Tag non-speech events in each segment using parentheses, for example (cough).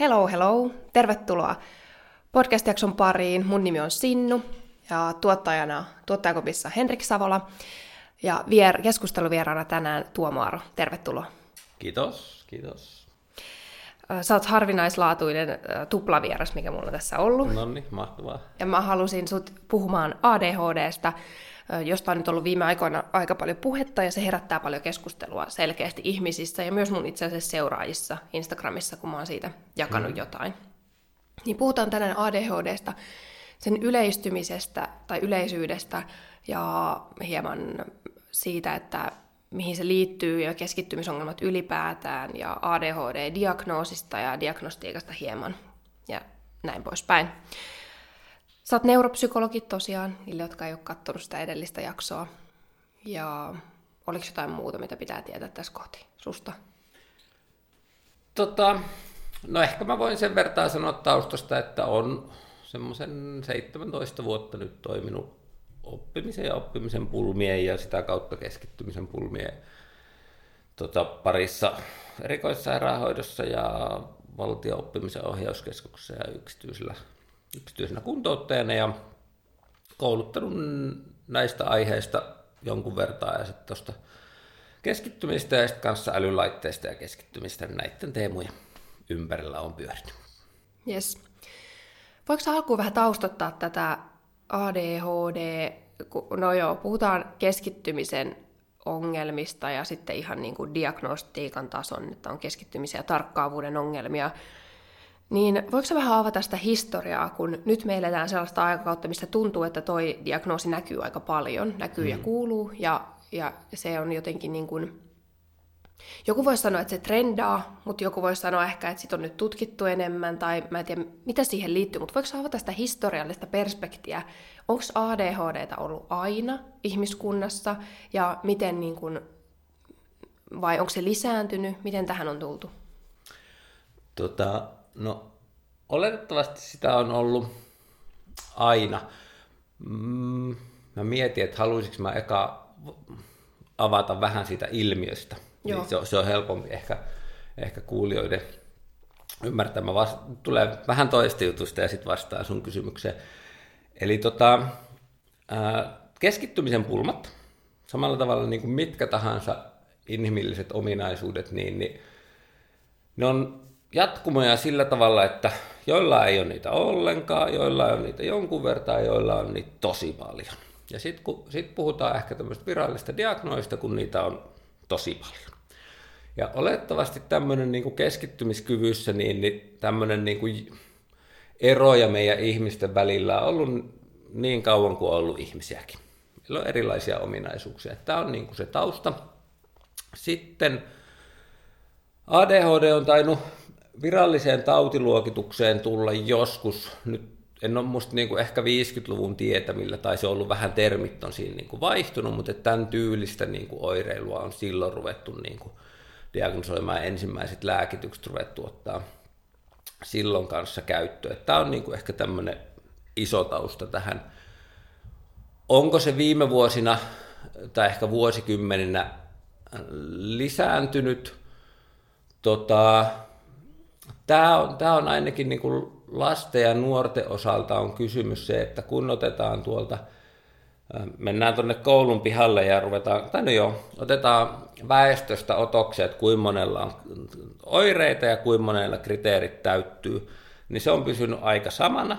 Hello, hello. Tervetuloa podcast-jakson pariin. Mun nimi on Sinnu ja tuottajana tuottajakopissa Henrik Savola. Ja vier, keskusteluvieraana tänään Tuomo Aro. Tervetuloa. Kiitos, kiitos. Sä oot harvinaislaatuinen tuplavieras, mikä mulla on tässä ollut. No niin, mahtavaa. Ja mä halusin sut puhumaan ADHDsta, josta on nyt ollut viime aikoina aika paljon puhetta, ja se herättää paljon keskustelua selkeästi ihmisissä ja myös mun itse asiassa seuraajissa Instagramissa, kun mä oon siitä jakanut mm. jotain. Niin puhutaan tänään ADHDsta, sen yleistymisestä tai yleisyydestä ja hieman siitä, että mihin se liittyy ja keskittymisongelmat ylipäätään ja ADHD-diagnoosista ja diagnostiikasta hieman ja näin poispäin. Sä oot neuropsykologi tosiaan, niille, jotka ei ole katsonut sitä edellistä jaksoa. Ja oliko jotain muuta, mitä pitää tietää tässä kohti susta? Tota, no ehkä mä voin sen verran sanoa taustasta, että on semmoisen 17 vuotta nyt toiminut oppimisen ja oppimisen pulmien ja sitä kautta keskittymisen pulmien tota, parissa erikoissairaanhoidossa ja valtion oppimisen ohjauskeskuksessa ja yksityisellä yksityisenä kuntouttajana ja kouluttanut näistä aiheista jonkun verran ja sitten tuosta keskittymistä ja sitten kanssa älylaitteista ja keskittymistä näiden teemojen ympärillä on pyörinyt. Yes. Voiko alkuun vähän taustottaa tätä ADHD, no joo, puhutaan keskittymisen ongelmista ja sitten ihan niin kuin diagnostiikan tason, että on keskittymisen ja tarkkaavuuden ongelmia. Niin voiko vähän avata sitä historiaa, kun nyt me eletään sellaista aikakautta, mistä tuntuu, että toi diagnoosi näkyy aika paljon, näkyy mm. ja kuuluu, ja, ja se on jotenkin niin kuin, joku voisi sanoa, että se trendaa, mutta joku voisi sanoa ehkä, että sit on nyt tutkittu enemmän, tai mä en tiedä, mitä siihen liittyy, mutta voiko avata sitä historiallista perspektiä? Onko ADHDta ollut aina ihmiskunnassa, ja miten niin kuin, vai onko se lisääntynyt, miten tähän on tultu? Tota, No, oletettavasti sitä on ollut aina. Mm, mä mietin, että haluaisinko mä eka avata vähän siitä ilmiöstä. Joo. Niin se, on, se on helpompi ehkä, ehkä kuulijoiden ymmärtää. Mä tulee vähän toista jutusta ja sitten vastaan sun kysymykseen. Eli tota, ää, keskittymisen pulmat, samalla tavalla niin kuin mitkä tahansa inhimilliset ominaisuudet, niin, niin ne on jatkumoja sillä tavalla, että joilla ei ole niitä ollenkaan, joilla on niitä jonkun verran, joilla on niitä tosi paljon. Ja sitten sit puhutaan ehkä tämmöistä virallista diagnoista, kun niitä on tosi paljon. Ja olettavasti tämmöinen niin keskittymiskyvyssä, niin, niin tämmöinen niin kuin eroja meidän ihmisten välillä on ollut niin kauan kuin on ollut ihmisiäkin. Meillä on erilaisia ominaisuuksia. Tämä on niin kuin se tausta. Sitten ADHD on tainnut viralliseen tautiluokitukseen tulla joskus, nyt en ole musta niin kuin ehkä 50-luvun tietämillä, tai se on ollut vähän termit on siinä niin kuin vaihtunut, mutta tämän tyylistä niin kuin oireilua on silloin ruvettu niin kuin diagnosoimaan ensimmäiset lääkitykset ruvettu ottaa silloin kanssa käyttöön. Tämä on niin kuin ehkä tämmöinen iso tausta tähän. Onko se viime vuosina tai ehkä vuosikymmeninä lisääntynyt? Tota, tämä on, tämä on ainakin niin kuin lasten ja nuorten osalta on kysymys se, että kun otetaan tuolta, mennään tuonne koulun pihalle ja ruvetaan, tai no joo, otetaan väestöstä otoksia, että kuinka monella on oireita ja kuinka monella kriteerit täyttyy, niin se on pysynyt aika samana,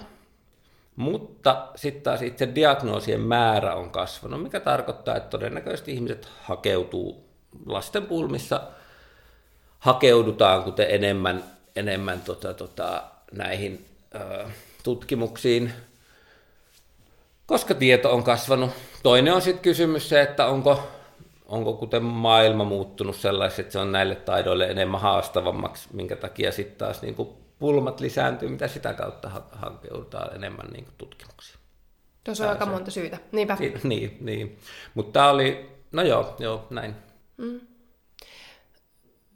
mutta sitten taas itse diagnoosien määrä on kasvanut, mikä tarkoittaa, että todennäköisesti ihmiset hakeutuu lasten pulmissa, hakeudutaan kuten enemmän enemmän tota, tota, näihin ö, tutkimuksiin, koska tieto on kasvanut. Toinen on sitten kysymys se, että onko, onko kuten maailma muuttunut sellaiset, että se on näille taidoille enemmän haastavammaksi, minkä takia sitten taas niin kuin pulmat lisääntyy, mitä sitä kautta hankeudutaan enemmän niin kuin tutkimuksiin. Tuossa on aika se. monta syytä, niinpä. Niin, niin, niin. mutta tämä oli, no joo, joo, näin. Mm.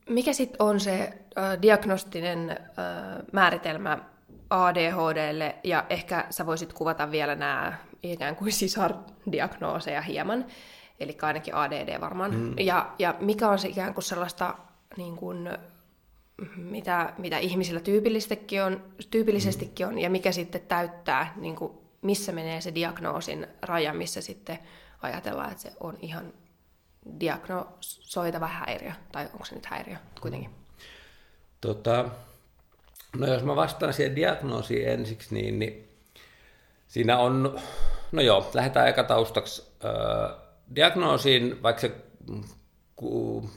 Mikä sitten on se äh, diagnostinen äh, määritelmä ADHDlle, ja ehkä sä voisit kuvata vielä nämä ikään kuin sisardiagnooseja hieman, eli ainakin ADD varmaan, mm. ja, ja mikä on se ikään kuin sellaista niin kuin, mitä, mitä ihmisillä tyypillisestikin on, tyypillisestikin on ja mikä sitten täyttää, niin kuin, missä menee se diagnoosin raja, missä sitten ajatellaan, että se on ihan diagnosoitava häiriö, tai onko se nyt häiriö kuitenkin? Tota, no jos mä vastaan siihen diagnoosiin ensiksi, niin, niin siinä on, no joo, lähdetään eka taustaksi. Öö, diagnoosiin, vaikka se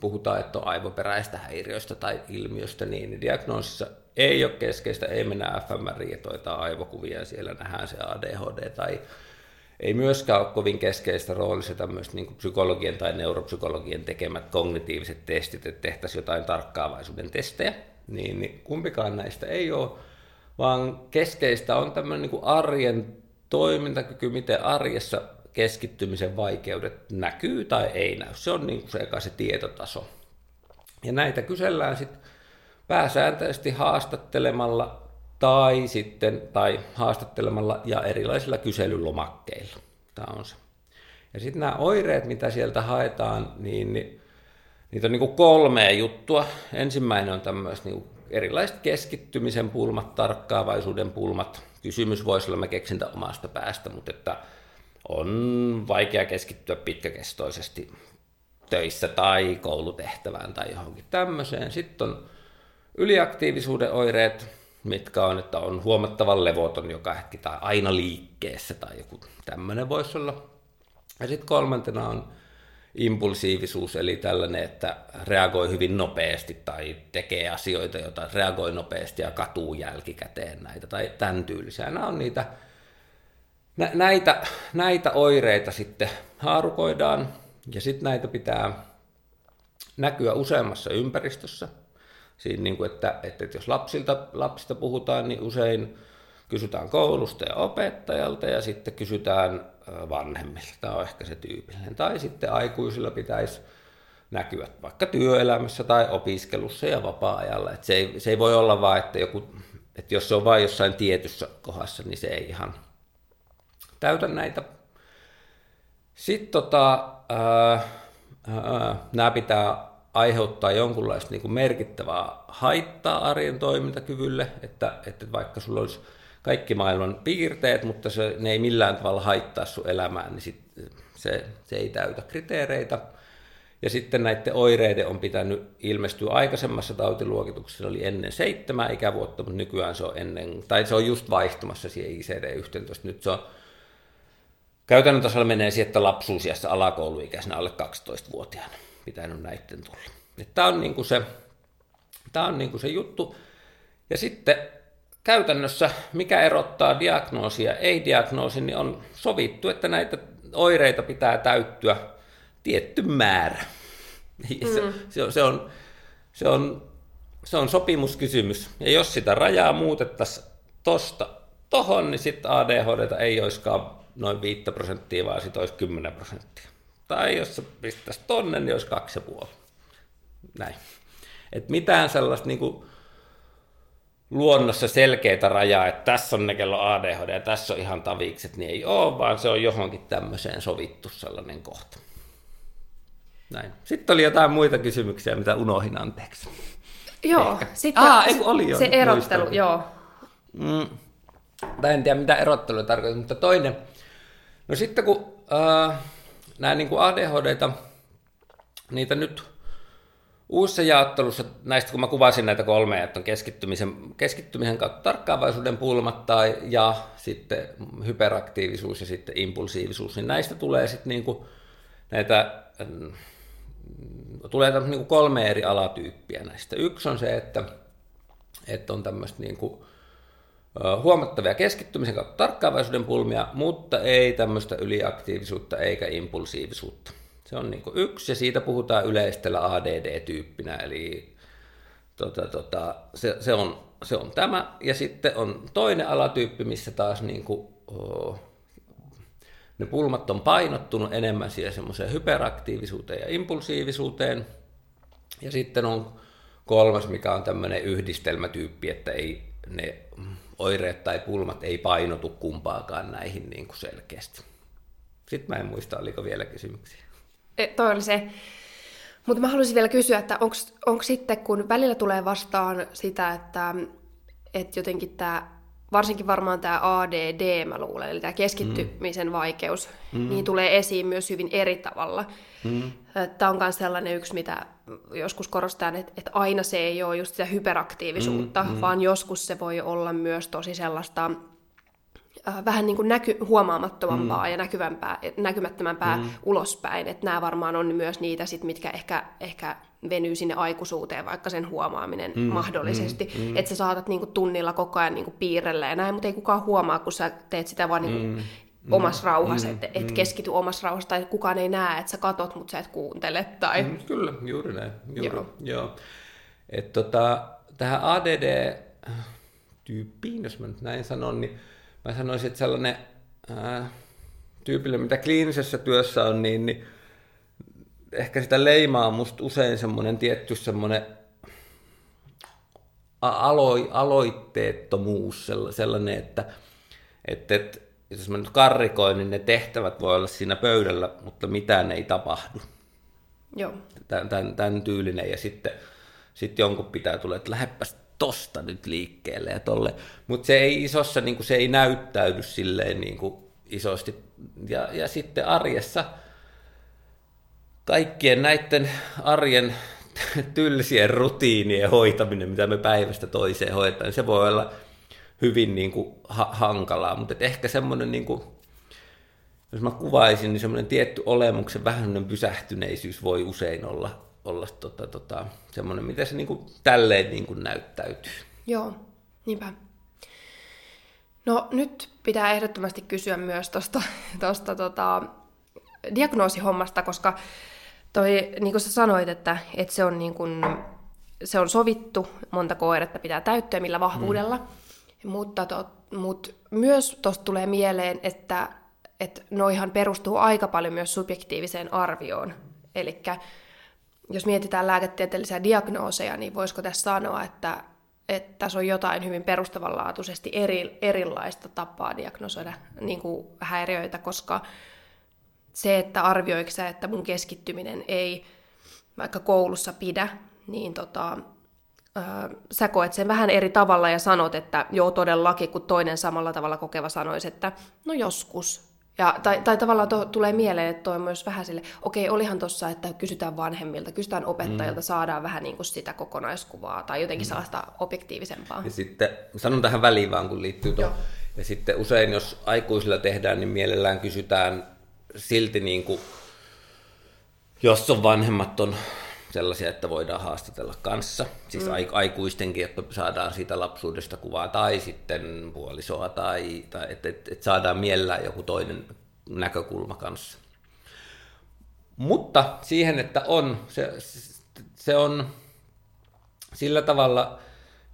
puhutaan, että on aivoperäistä häiriöstä tai ilmiöstä, niin diagnoosissa ei ole keskeistä, ei mennä fMRI, että aivokuvia ja siellä nähdään se ADHD tai ei myöskään ole kovin keskeistä roolissa tämmöistä niin psykologien tai neuropsykologien tekemät kognitiiviset testit, että tehtäisiin jotain tarkkaavaisuuden testejä, niin, niin kumpikaan näistä ei ole, vaan keskeistä on tämmöinen niin arjen toimintakyky, miten arjessa keskittymisen vaikeudet näkyy tai ei näy. Se on niin kuin se eka se tietotaso. Ja näitä kysellään sitten pääsääntöisesti haastattelemalla tai sitten tai haastattelemalla ja erilaisilla kyselylomakkeilla. Tämä on se. Ja sitten nämä oireet, mitä sieltä haetaan, niin, niin niitä on niin kuin kolme juttua. Ensimmäinen on tämmöiset niin erilaiset keskittymisen pulmat, tarkkaavaisuuden pulmat. Kysymys voisi olla, mä keksin omasta päästä, mutta että on vaikea keskittyä pitkäkestoisesti töissä tai koulutehtävään tai johonkin tämmöiseen. Sitten on yliaktiivisuuden oireet, mitkä on, että on huomattavan levoton joka hetki tai aina liikkeessä tai joku tämmöinen voisi olla. Ja sitten kolmantena on impulsiivisuus, eli tällainen, että reagoi hyvin nopeasti tai tekee asioita, joita reagoi nopeasti ja katuu jälkikäteen näitä tai tämän tyylisiä. Nämä on niitä näitä, näitä oireita sitten haarukoidaan ja sitten näitä pitää näkyä useammassa ympäristössä. Siinä niin kuin, että, että jos lapsilta, lapsista puhutaan, niin usein kysytään koulusta ja opettajalta ja sitten kysytään vanhemmilta. Tämä on ehkä se tyypillinen. Tai sitten aikuisilla pitäisi näkyä vaikka työelämässä tai opiskelussa ja vapaa-ajalla. Että se, ei, se ei voi olla vain, että, joku, että jos se on vain jossain tietyssä kohdassa, niin se ei ihan täytä näitä. Sitten tota, nämä pitää aiheuttaa jonkunlaista niin merkittävää haittaa arjen toimintakyvylle, että, että vaikka sulla olisi kaikki maailman piirteet, mutta se, ne ei millään tavalla haittaa sun elämään, niin sit se, se ei täytä kriteereitä. Ja sitten näiden oireiden on pitänyt ilmestyä aikaisemmassa tautiluokituksessa, oli ennen seitsemän ikävuotta, mutta nykyään se on ennen, tai se on just vaihtumassa siihen ICD-11. Nyt se on Käytännön tasolla menee siihen, että lapsuusiassa alakouluikäisenä alle 12-vuotiaana pitänyt näiden tulla. Tämä on, niin kuin se, tämä on niin kuin se juttu. Ja sitten käytännössä, mikä erottaa diagnoosia ei-diagnoosin, niin on sovittu, että näitä oireita pitää täyttyä tietty määrä. Mm. Se, se, on, se, on, se, on, se on sopimuskysymys. Ja jos sitä rajaa muutettaisiin tosta tohon, niin sitten ADHD ei olisikaan noin 5 prosenttia, vaan sitten olisi 10 prosenttia. Tai jos se pistäisi tonne, niin olisi kaksi ja puoli. Näin. Et mitään sellaista niin kuin luonnossa selkeitä rajaa, että tässä on ne kello ADHD ja tässä on ihan tavikset, niin ei ole, vaan se on johonkin tämmöiseen sovittu sellainen kohta. Näin. Sitten oli jotain muita kysymyksiä, mitä unohin anteeksi. Joo, Ehkä. sitten ah, ei, oli jo, se erottelu, muistan. joo. Mm. Tai en tiedä, mitä erottelu tarkoittaa, mutta toinen, No sitten kun äh, nämä niin ADHDta, niitä nyt uusissa jaottelussa, näistä kun mä kuvasin näitä kolmea, että on keskittymisen, keskittymisen kautta tarkkaavaisuuden pulmat tai, ja sitten hyperaktiivisuus ja sitten impulsiivisuus, niin näistä tulee sitten niin kuin näitä, mm, tulee niin kuin kolme eri alatyyppiä näistä. Yksi on se, että, että on tämmöistä niin kuin huomattavia keskittymisen kautta tarkkaavaisuuden pulmia, mutta ei tämmöistä yliaktiivisuutta eikä impulsiivisuutta. Se on niin yksi, ja siitä puhutaan yleistellä ADD-tyyppinä, eli tota, tota, se, se, on, se on tämä. Ja sitten on toinen alatyyppi, missä taas niin kuin, oh, ne pulmat on painottunut enemmän siihen semmoiseen hyperaktiivisuuteen ja impulsiivisuuteen. Ja sitten on kolmas, mikä on tämmöinen yhdistelmätyyppi, että ei ne oireet tai pulmat ei painotu kumpaakaan näihin niin kuin selkeästi. Sitten mä en muista, oliko vielä kysymyksiä. E, toi oli se Mutta mä haluaisin vielä kysyä, että onko sitten, kun välillä tulee vastaan sitä, että, että jotenkin tämä, varsinkin varmaan tämä ADD, mä luulen, eli tämä keskittymisen mm. vaikeus, mm. niin tulee esiin myös hyvin eri tavalla. Mm. Tämä on myös sellainen yksi, mitä joskus korostan, että, että aina se ei ole just sitä hyperaktiivisuutta, mm. Mm. vaan joskus se voi olla myös tosi sellaista äh, vähän niin kuin näky, huomaamattomampaa mm. ja näkyvämpää, näkymättömämpää mm. ulospäin. Että nämä varmaan on myös niitä, sit, mitkä ehkä, ehkä venyy sinne aikuisuuteen, vaikka sen huomaaminen mm. mahdollisesti. Mm. Mm. Että sä saatat niin kuin tunnilla koko ajan niin kuin piirrellä ja näin, mutta ei kukaan huomaa, kun sä teet sitä vaan niin kuin mm. omassa rauhassa, mm. että et mm. keskity omassa rauhassa, tai kukaan ei näe, että sä katot, mutta sä et kuuntele. Tai... Mm, kyllä, juuri näin. Juuri, joo. joo. Et tota, tähän ADD-tyyppiin, jos mä nyt näin sanon, niin mä sanoisin, että sellainen ää, tyypille, mitä kliinisessä työssä on, niin, niin ehkä sitä leimaa musta usein semmoinen tietty semmoinen alo, aloitteettomuus, sellainen, että, että, että jos mä nyt karrikoin, niin ne tehtävät voi olla siinä pöydällä, mutta mitään ei tapahdu. Joo. Tämän, tämän, tämän tyylinen ja sitten, sitten jonkun pitää tulla, että lähdepäs tosta nyt liikkeelle ja tolle. Mutta se ei isossa, niin kuin se ei näyttäydy silleen niin kuin isosti. Ja, ja sitten arjessa kaikkien näiden arjen (laughs) tylsien rutiinien hoitaminen, mitä me päivästä toiseen hoitaan, se voi olla hyvin niin kuin ha- hankalaa, mutta ehkä semmoinen, niin kuin, jos mä kuvaisin, niin semmoinen tietty olemuksen vähän pysähtyneisyys voi usein olla, olla tota, tota, semmoinen, miten se niin kuin, tälleen niin kuin näyttäytyy. Joo, niinpä. No nyt pitää ehdottomasti kysyä myös tuosta (laughs) tosta, tota, diagnoosihommasta, koska toi, niin kuin sä sanoit, että, että se, on niin kuin, se on sovittu, monta koiretta pitää täyttöä, millä vahvuudella. Mm. Mutta to, mut myös tuosta tulee mieleen, että, että noihan perustuu aika paljon myös subjektiiviseen arvioon. Eli jos mietitään lääketieteellisiä diagnooseja, niin voisiko tässä sanoa, että, että tässä on jotain hyvin perustavanlaatuisesti eri, erilaista tapaa diagnosoida niin kuin häiriöitä, koska se, että arvioiko että mun keskittyminen ei vaikka koulussa pidä, niin tota, ää, sä koet sen vähän eri tavalla ja sanot, että joo todellakin, kun toinen samalla tavalla kokeva sanoisi, että no joskus. Ja, tai, tai tavallaan to, tulee mieleen, että toi on myös vähän sille, okei, olihan tuossa, että kysytään vanhemmilta, kysytään opettajilta, mm. saadaan vähän niin kuin sitä kokonaiskuvaa tai jotenkin mm. sellaista objektiivisempaa. Ja sitten sanon tähän väliin vaan, kun liittyy tuohon. Ja sitten usein, jos aikuisilla tehdään, niin mielellään kysytään silti niin kuin, jos on vanhemmat on sellaisia, että voidaan haastatella kanssa, siis mm. aikuistenkin, että saadaan siitä lapsuudesta kuvaa, tai sitten puolisoa, tai, tai että et, et saadaan mielellään joku toinen näkökulma kanssa. Mutta siihen, että on, se, se on sillä tavalla,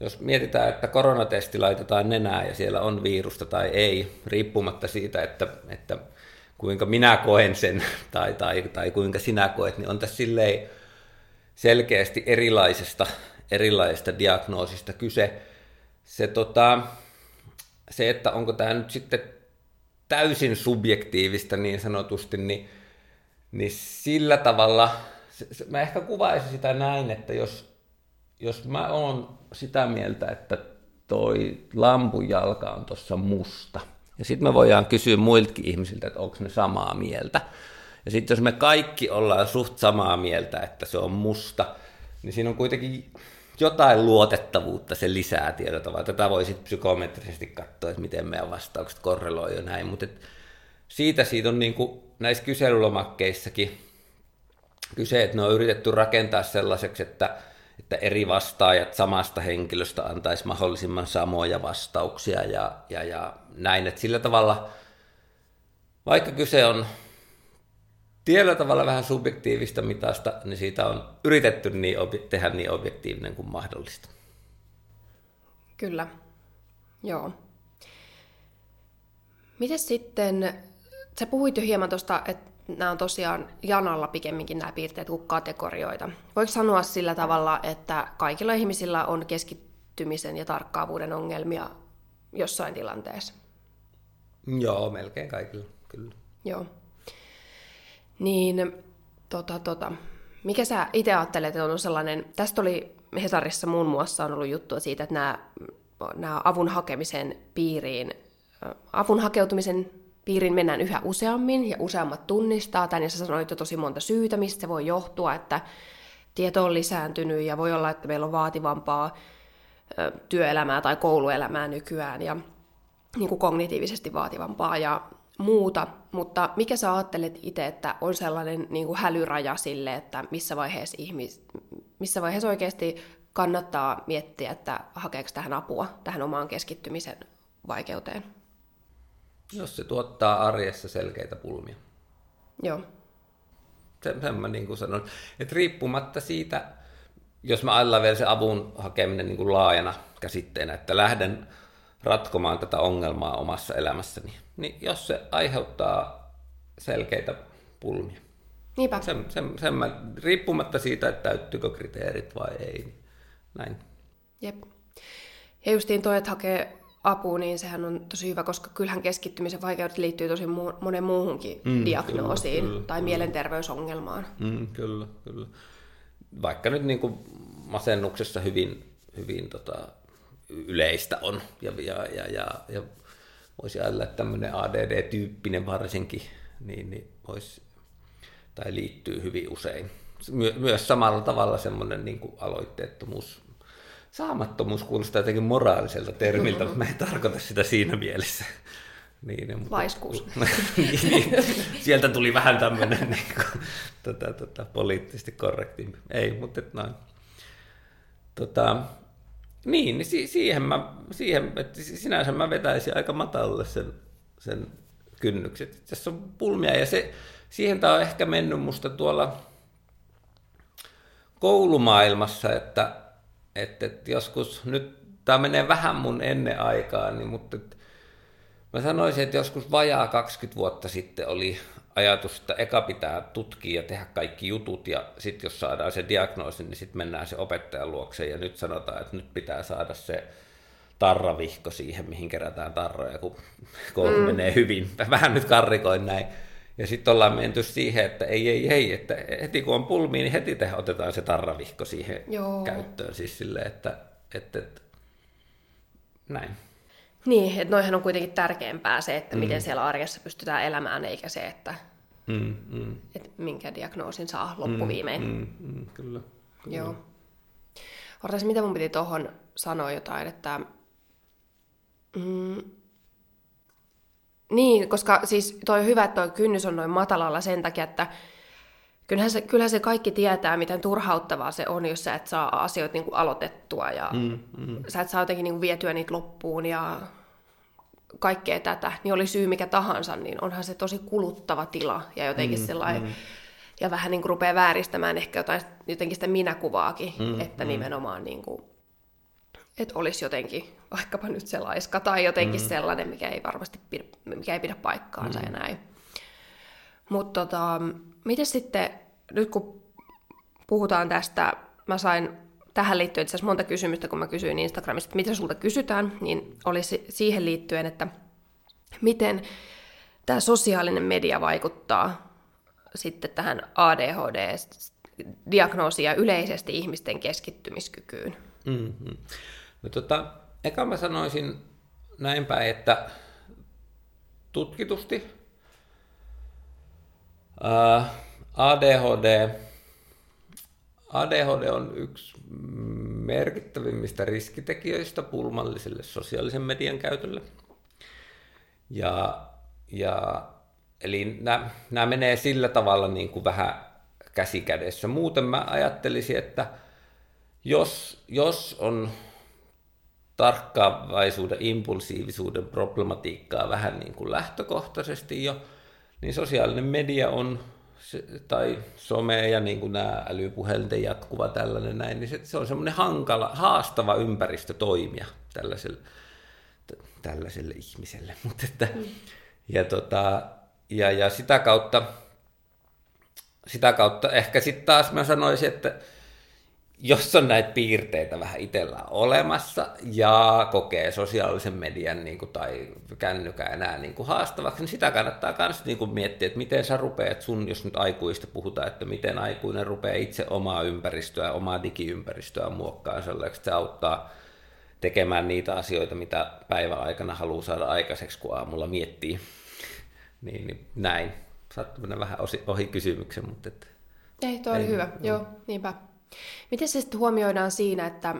jos mietitään, että koronatesti laitetaan nenään ja siellä on virusta tai ei, riippumatta siitä, että, että kuinka minä koen sen tai, tai, tai kuinka sinä koet, niin on tässä silleen selkeästi erilaisesta, erilaisesta diagnoosista kyse. Se, tota, se, että onko tämä nyt sitten täysin subjektiivista niin sanotusti, niin, niin sillä tavalla, se, se, mä ehkä kuvaisin sitä näin, että jos, jos mä oon sitä mieltä, että toi lampun jalka on tuossa musta – ja sitten me voidaan kysyä muiltakin ihmisiltä, että onko ne samaa mieltä. Ja sitten jos me kaikki ollaan suht samaa mieltä, että se on musta, niin siinä on kuitenkin jotain luotettavuutta se lisää tietyllä. Tätä voi sitten psykometrisesti katsoa, että miten meidän vastaukset korreloi jo näin. Mutta siitä siitä on niin kuin näissä kyselylomakkeissakin kyse, että ne on yritetty rakentaa sellaiseksi, että että eri vastaajat samasta henkilöstä antaisi mahdollisimman samoja vastauksia ja, ja, ja näin, että sillä tavalla, vaikka kyse on tietyllä tavalla vähän subjektiivista mitasta, niin siitä on yritetty niin obje- tehdä niin objektiivinen kuin mahdollista. Kyllä, joo. Miten sitten, sä puhuit jo hieman tuosta, että nämä on tosiaan janalla pikemminkin nämä piirteet kuin kategorioita. Voiko sanoa sillä tavalla, että kaikilla ihmisillä on keskittymisen ja tarkkaavuuden ongelmia jossain tilanteessa? Joo, melkein kaikilla, kyllä. Joo. Niin, tota, tota. Mikä sä itse ajattelet, että on sellainen, tästä oli Hesarissa muun muassa on ollut juttua siitä, että nämä, nämä avun hakemisen piiriin, avun hakeutumisen piiriin mennään yhä useammin ja useammat tunnistaa tämän, ja sä sanoit jo tosi monta syytä, mistä se voi johtua, että tieto on lisääntynyt ja voi olla, että meillä on vaativampaa työelämää tai kouluelämää nykyään ja niin kuin kognitiivisesti vaativampaa ja muuta, mutta mikä sä ajattelet itse, että on sellainen niin kuin hälyraja sille, että missä vaiheessa, ihmis, missä vaiheessa oikeasti kannattaa miettiä, että hakeeko tähän apua, tähän omaan keskittymisen vaikeuteen? Jos se tuottaa arjessa selkeitä pulmia. Joo. Sen, sen mä niin kuin sanon. Että riippumatta siitä, jos mä ajatellaan vielä se avun hakeminen niin kuin laajana käsitteenä, että lähden ratkomaan tätä ongelmaa omassa elämässäni, niin jos se aiheuttaa selkeitä pulmia. Niinpä. Sen, sen, sen mä, riippumatta siitä, että täyttyykö kriteerit vai ei, niin näin. Jep. Ja justiin toi, että hakee apua, niin sehän on tosi hyvä, koska kyllähän keskittymisen vaikeudet liittyy tosi mu- monen muuhunkin mm, diagnoosiin kyllä, kyllä, tai kyllä. mielenterveysongelmaan. Mm, kyllä, kyllä. Vaikka nyt niin kuin masennuksessa hyvin, hyvin tota, yleistä on ja, ja, ja, ja, ja voisi ajatella, että tämmöinen ADD-tyyppinen varsinkin, niin, niin voisi, tai liittyy hyvin usein. My, myös samalla tavalla semmoinen niin kuin aloitteettomuus, saamattomuus kuulostaa jotenkin moraaliselta termiltä, mutta mä en tarkoita sitä siinä mielessä. Niin, mutta, Laiskuus. (laughs) niin, niin, sieltä tuli vähän tämmöinen niin kuin, tota, tota, poliittisesti korrektimpi. Ei, mutta noin. Tota, niin, niin si- siihen, mä, siihen että sinänsä mä vetäisin aika matalle sen, sen kynnykset. Tässä on pulmia ja se, siihen tämä on ehkä mennyt musta tuolla koulumaailmassa, että, että, että joskus nyt tämä menee vähän mun ennen aikaa, niin, mutta että mä sanoisin, että joskus vajaa 20 vuotta sitten oli ajatus, että eka pitää tutkia ja tehdä kaikki jutut ja sitten jos saadaan se diagnoosi, niin sitten mennään se opettajan luokse ja nyt sanotaan, että nyt pitää saada se tarravihko siihen, mihin kerätään tarroja, kun koulu mm. menee hyvin. Vähän nyt karrikoin näin. Ja sitten ollaan menty siihen, että ei, ei, ei, että heti kun on pulmi, niin heti te otetaan se tarravihko siihen Joo. käyttöön. Siis silleen, että, että, että näin. Niin, että noihän on kuitenkin tärkeämpää se, että mm. miten siellä arjessa pystytään elämään, eikä se, että, mm, mm. että minkä diagnoosin saa loppuviimein. Mm, mm, mm, kyllä, kyllä. Joo. Odotas, mitä mun piti tuohon sanoa jotain, että... Mm, niin, koska siis toi on hyvä, että toi kynnys on noin matalalla sen takia, että kyllähän se, kyllähän se kaikki tietää, miten turhauttavaa se on, jos sä et saa asioita niin kuin aloitettua ja mm, mm. sä et saa jotenkin niin kuin vietyä niitä loppuun ja kaikkea tätä, niin oli syy mikä tahansa, niin onhan se tosi kuluttava tila ja jotenkin mm, sellainen, mm. ja vähän niin kuin rupeaa vääristämään ehkä jotain, jotenkin sitä minäkuvaakin, mm, että mm. nimenomaan niin kuin, että olisi jotenkin vaikkapa nyt se laiska tai jotenkin mm. sellainen, mikä ei varmasti pidä, mikä ei pidä paikkaansa mm. ja näin. Mutta tota, miten sitten, nyt kun puhutaan tästä, mä sain tähän liittyen itse asiassa monta kysymystä, kun mä kysyin Instagramista, että mitä sulta kysytään, niin olisi siihen liittyen, että miten tämä sosiaalinen media vaikuttaa sitten tähän ADHD-diagnoosiin ja yleisesti ihmisten keskittymiskykyyn. Mm-hmm. No tota, eka mä sanoisin näin päin, että tutkitusti ADHD, ADHD on yksi merkittävimmistä riskitekijöistä pulmalliselle sosiaalisen median käytölle. Ja, ja, eli nämä, nämä menee sillä tavalla niin kuin vähän käsikädessä. Muuten mä ajattelisin, että jos, jos on tarkkaavaisuuden, impulsiivisuuden problematiikkaa vähän niin kuin lähtökohtaisesti jo, niin sosiaalinen media on, tai some ja niin kuin nämä älypuhelinten jatkuva tällainen näin, niin se, se on semmoinen hankala, haastava ympäristö toimia tällaiselle, tällaiselle ihmiselle. (laughs) Mutta että, mm. ja, tota, ja, ja sitä kautta, sitä kautta ehkä sitten taas mä sanoisin, että jos on näitä piirteitä vähän itsellä olemassa ja kokee sosiaalisen median niin kuin, tai kännykän enää niin kuin haastavaksi, niin sitä kannattaa myös niin kuin miettiä, että miten sä rupeat sun, jos nyt aikuista puhutaan, että miten aikuinen rupeaa itse omaa ympäristöä, omaa digiympäristöä muokkaan sellaiksi, että se auttaa tekemään niitä asioita, mitä päivän aikana haluaa saada aikaiseksi, kun aamulla miettii. (laughs) niin, niin näin. Saattaa vähän ohi, ohi kysymyksen, mutta... Että, ei, tuo oli hyvä. No. Joo, niinpä. Miten se sitten huomioidaan siinä, että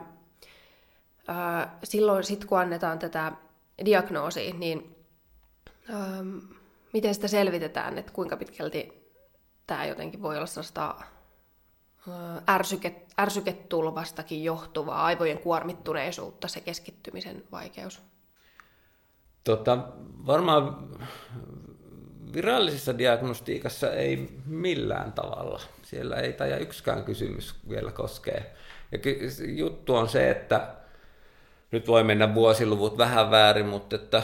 ää, silloin sit kun annetaan tätä diagnoosia, niin ää, miten sitä selvitetään, että kuinka pitkälti tämä jotenkin voi olla sellaista ärsyke, ärsyketulvastakin johtuvaa aivojen kuormittuneisuutta, se keskittymisen vaikeus? Tota, varmaan virallisessa diagnostiikassa ei millään tavalla. Siellä ei tai yksikään kysymys vielä koskee. Ja juttu on se, että nyt voi mennä vuosiluvut vähän väärin, mutta että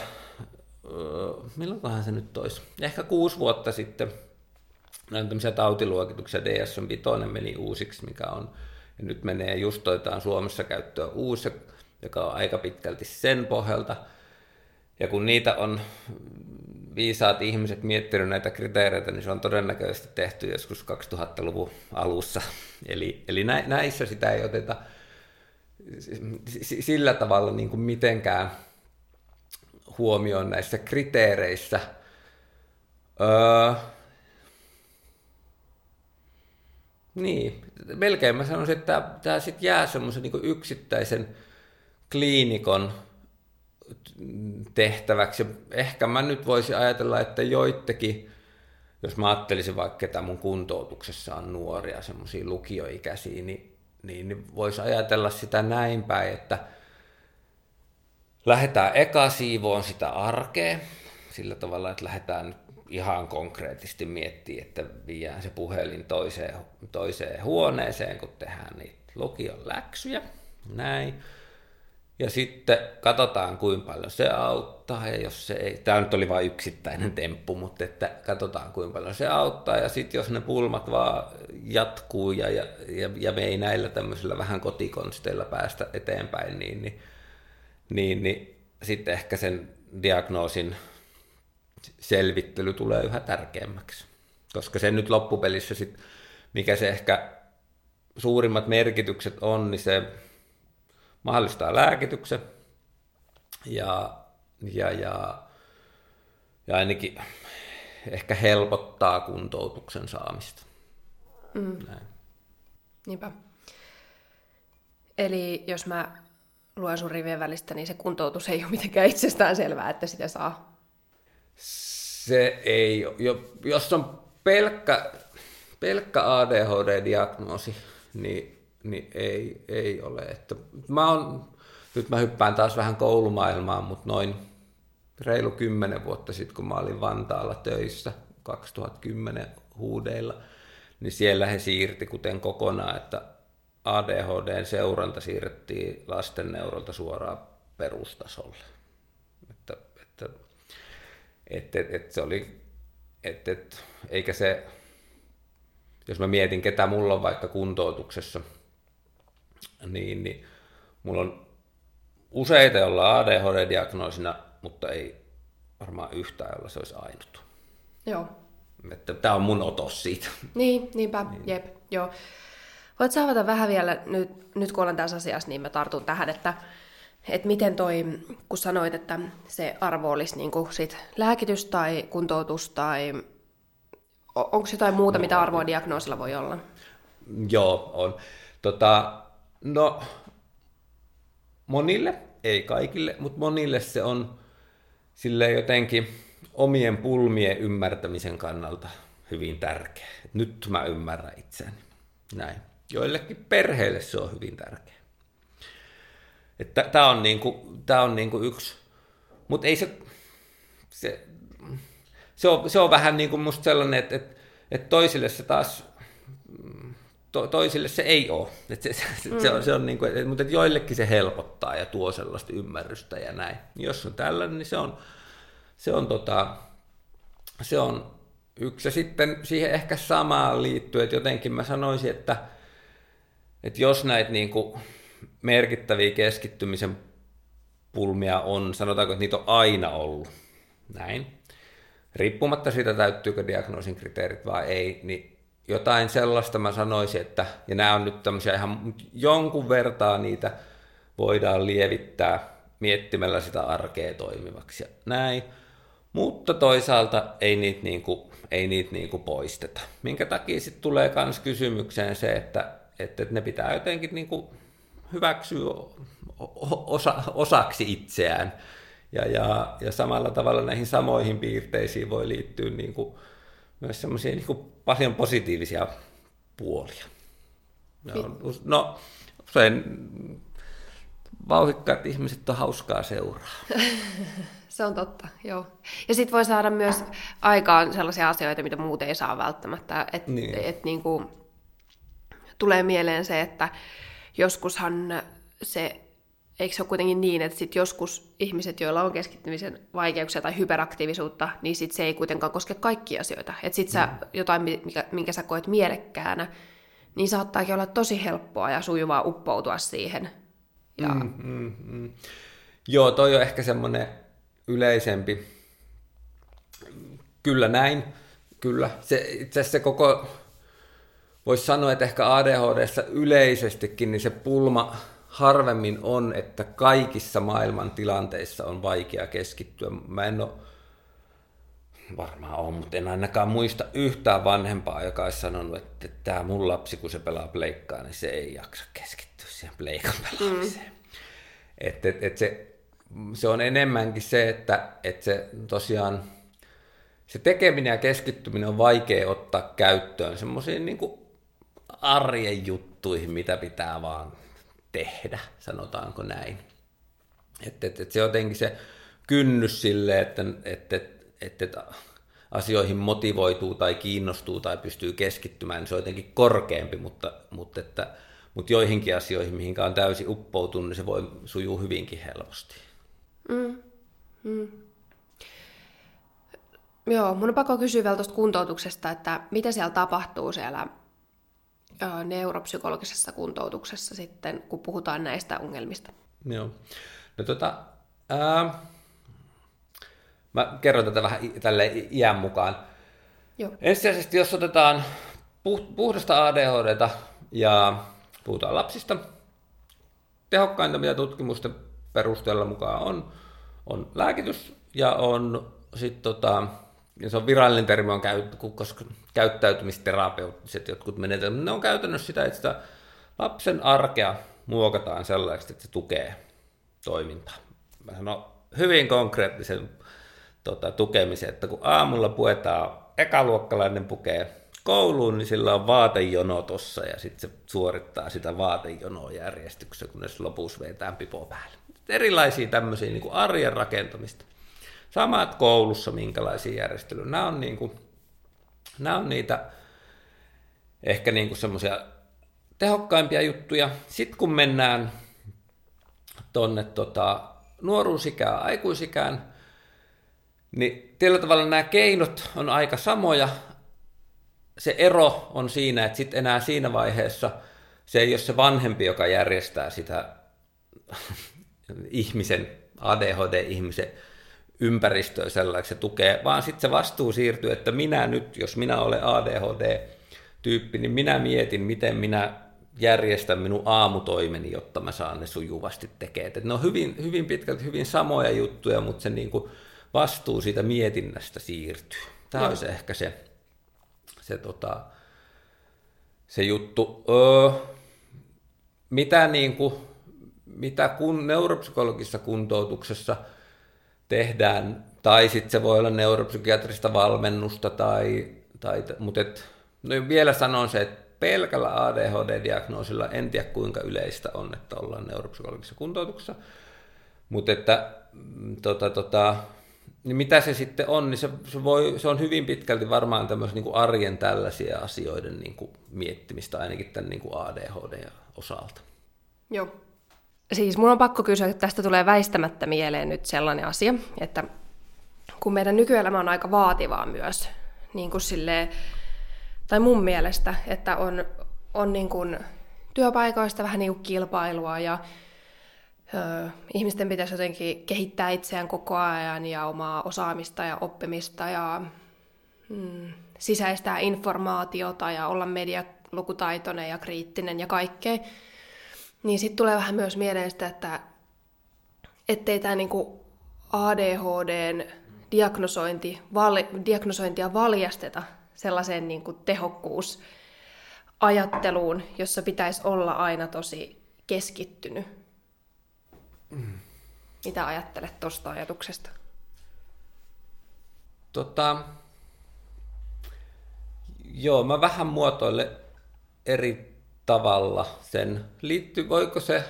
milloinkohan se nyt olisi? Ehkä kuusi vuotta sitten näin tämmöisiä tautiluokituksia DSM-5 meni uusiksi, mikä on, ja nyt menee just toitaan Suomessa käyttöön uusi, joka on aika pitkälti sen pohjalta. Ja kun niitä on viisaat ihmiset miettinyt näitä kriteereitä, niin se on todennäköisesti tehty joskus 2000-luvun alussa. Eli, eli näissä sitä ei oteta sillä tavalla niin kuin mitenkään huomioon näissä kriteereissä. Öö, niin, melkein mä sanoisin, että tämä, sitten jää semmoisen niin yksittäisen kliinikon tehtäväksi. Ehkä mä nyt voisin ajatella, että joittekin, jos mä ajattelisin vaikka, että mun kuntoutuksessa on nuoria, semmoisia lukioikäisiä, niin, niin, niin voisi ajatella sitä näin päin, että lähdetään eka siivoon sitä arkea, sillä tavalla, että lähdetään ihan konkreettisesti miettimään, että viedään se puhelin toiseen, toiseen huoneeseen, kun tehdään niitä lukion läksyjä. Näin. Ja sitten katsotaan, kuinka paljon se auttaa, ja jos se ei, tämä nyt oli vain yksittäinen temppu, mutta että katsotaan, kuinka paljon se auttaa, ja sitten jos ne pulmat vaan jatkuu, ja, ja, ja, ja me ei näillä tämmöisillä vähän kotikonsteilla päästä eteenpäin, niin, niin, niin, niin sitten ehkä sen diagnoosin selvittely tulee yhä tärkeämmäksi. Koska se nyt loppupelissä, sit, mikä se ehkä suurimmat merkitykset on, niin se mahdollistaa lääkityksen ja, ja, ja, ja ainakin ehkä helpottaa kuntoutuksen saamista. Mm. Näin. Niinpä. Jos jos mä luen sun rivien välistä, niin se kuntoutus ei ole mitenkään itsestään selvää, että sitä saa. Se ei ole. Jos on pelkkä, pelkkä ADHD-diagnoosi, niin niin ei, ei ole. Että mä on, nyt mä hyppään taas vähän koulumaailmaan, mutta noin reilu kymmenen vuotta sitten, kun mä olin Vantaalla töissä 2010 huudeilla, niin siellä he siirti kuten kokonaan, että ADHDn seuranta siirrettiin lastenneurolta suoraan perustasolle. Että, että, että, että, että se oli, että, että, eikä se, jos mä mietin, ketä mulla on vaikka kuntoutuksessa – niin, niin mulla on useita, joilla on ADHD-diagnoosina, mutta ei varmaan yhtään, jolla se olisi ainut. Joo. Että tämä on mun otos siitä. Niin, niinpä, niin. jep, joo. Voit saavata vähän vielä, nyt, nyt kun olen tässä asiassa, niin mä tartun tähän, että, että miten toi, kun sanoit, että se arvo olisi niin kuin sit lääkitys tai kuntoutus tai onko jotain muuta, no, mitä arvoa diagnoosilla voi olla? Joo, on. Tota, No, monille, ei kaikille, mutta monille se on sille jotenkin omien pulmien ymmärtämisen kannalta hyvin tärkeä. Nyt mä ymmärrän itseäni. Näin. Joillekin perheille se on hyvin tärkeä. Tämä on, niinku, tää on niinku yksi, mutta ei se, se, se, on, se on vähän niin kuin musta sellainen, että, että, että toisille se taas to, toisille se ei ole. Et se, se, mm. se, on, se on niin kuin, mutta joillekin se helpottaa ja tuo sellaista ymmärrystä ja näin. Jos on tällainen, niin se on, se on, tota, se on yksi. Ja sitten siihen ehkä samaan liittyy, että jotenkin mä sanoisin, että, että jos näitä niin kuin merkittäviä keskittymisen pulmia on, sanotaanko, että niitä on aina ollut, näin, riippumatta siitä, täyttyykö diagnoosin kriteerit vai ei, niin jotain sellaista mä sanoisin, että, ja nämä on nyt tämmöisiä ihan jonkun vertaa niitä voidaan lievittää miettimällä sitä arkea toimivaksi ja näin, mutta toisaalta ei niitä, niinku, ei niitä niinku poisteta. Minkä takia sitten tulee myös kysymykseen se, että, että ne pitää jotenkin niinku hyväksyä osa, osaksi itseään. Ja, ja, ja samalla tavalla näihin samoihin piirteisiin voi liittyä niin kuin, myös semmoisia niin kuin paljon positiivisia puolia. No, no usein vauhikkaat ihmiset on hauskaa seuraa. (laughs) Se on totta, joo. Ja sitten voi saada myös aikaan sellaisia asioita, mitä muut ei saa välttämättä. Että niin. et, niin kuin, tulee mieleen se, että joskushan se eikö se ole kuitenkin niin, että sit joskus ihmiset, joilla on keskittymisen vaikeuksia tai hyperaktiivisuutta, niin sit se ei kuitenkaan koske kaikkia asioita. Että sit sä mm. jotain, mikä, minkä sä koet mielekkäänä, niin saattaakin olla tosi helppoa ja sujuvaa uppoutua siihen. Ja... Mm, mm, mm. Joo, toi on ehkä semmoinen yleisempi. Kyllä näin, kyllä. Se, itse asiassa se koko, voisi sanoa, että ehkä ADHDssa yleisestikin, niin se pulma, harvemmin on, että kaikissa maailman tilanteissa on vaikea keskittyä. Mä en ole, varmaan on, mutta en ainakaan muista yhtään vanhempaa, joka olisi sanonut, että tämä mun lapsi, kun se pelaa pleikkaa, niin se ei jaksa keskittyä siihen pleikan pelaamiseen. Mm. Et, et, et se, se on enemmänkin se, että et se tosiaan se tekeminen ja keskittyminen on vaikea ottaa käyttöön semmoisiin niin arjen juttuihin, mitä pitää vaan tehdä, sanotaanko näin. Että et, et se jotenkin se kynnys sille, että et, et, et, et asioihin motivoituu tai kiinnostuu tai pystyy keskittymään, niin se on jotenkin korkeampi, mutta, mutta, että, mutta joihinkin asioihin, mihinkä on täysin uppoutunut, niin se voi sujuu hyvinkin helposti. Mm. Mm. Joo, mun on pakko kysyä vielä tuosta kuntoutuksesta, että mitä siellä tapahtuu siellä neuropsykologisessa kuntoutuksessa sitten, kun puhutaan näistä ongelmista? Joo. No tota, ää, mä kerron tätä vähän tälle iän mukaan. Joo. Ensisijaisesti, jos otetaan puhdasta ADHDta ja puhutaan lapsista, tehokkainta, mitä tutkimusten perusteella mukaan on, on lääkitys ja on sitten tota, ja se on virallinen termi, on käyt, koska käyttäytymisterapeuttiset jotkut menetelmät, ne on käytännössä sitä, että sitä lapsen arkea muokataan sellaiseksi, että se tukee toimintaa. Mä sanon hyvin konkreettisen tota, tukemisen, että kun aamulla puetaan, ekaluokkalainen pukee kouluun, niin sillä on vaatejono tossa ja sitten se suorittaa sitä vaatejonoa järjestyksessä, kunnes lopussa vetään pipo päälle. Erilaisia tämmöisiä niin kuin arjen rakentamista. Samat koulussa, minkälaisia järjestelyjä. Nämä on, niin kuin, nämä on niitä ehkä niin kuin semmoisia tehokkaimpia juttuja. Sitten kun mennään tuonne tota, nuoruusikään, aikuisikään, niin tällä tavalla nämä keinot on aika samoja. Se ero on siinä, että sitten enää siinä vaiheessa se ei ole se vanhempi, joka järjestää sitä (laughs) ihmisen, ADHD-ihmisen ympäristöä sellaiseksi se tukee, vaan sitten se vastuu siirtyy, että minä nyt, jos minä olen ADHD-tyyppi, niin minä mietin, miten minä järjestän minun aamutoimeni, jotta mä saan ne sujuvasti tekemään. Et ne on hyvin, hyvin pitkälti hyvin samoja juttuja, mutta se niin kuin vastuu siitä mietinnästä siirtyy. Tämä Joo. olisi ehkä se, se, tota, se juttu. Öö, mitä, niin kuin, mitä kun neuropsykologisessa kuntoutuksessa – tehdään, tai sitten se voi olla neuropsykiatrista valmennusta, tai, tai, mutta et, no vielä sanon se, että pelkällä ADHD-diagnoosilla en tiedä kuinka yleistä on, että ollaan neuropsykologisessa kuntoutuksessa, mutta että tota, tota, niin mitä se sitten on, niin se, se, voi, se on hyvin pitkälti varmaan tämmöisen niin arjen tällaisia asioiden niin kuin miettimistä ainakin tämän niin kuin ADHD-osalta. Joo, Siis mun on pakko kysyä, että tästä tulee väistämättä mieleen nyt sellainen asia, että kun meidän nykyelämä on aika vaativaa myös, niin kuin silleen, tai mun mielestä, että on, on niin kuin työpaikoista vähän niin kuin kilpailua ja ö, ihmisten pitäisi jotenkin kehittää itseään koko ajan ja omaa osaamista ja oppimista ja mm, sisäistää informaatiota ja olla medialukutaitoinen ja kriittinen ja kaikkea. Niin sitten tulee vähän myös mieleen sitä, että ettei tämä niinku ADHDn diagnosointi, val, diagnosointia valjasteta sellaiseen niinku tehokkuusajatteluun, jossa pitäisi olla aina tosi keskittynyt. Mm. Mitä ajattelet tuosta ajatuksesta? Tota, joo, mä vähän muotoilen eri tavalla sen. Liittyy, voiko se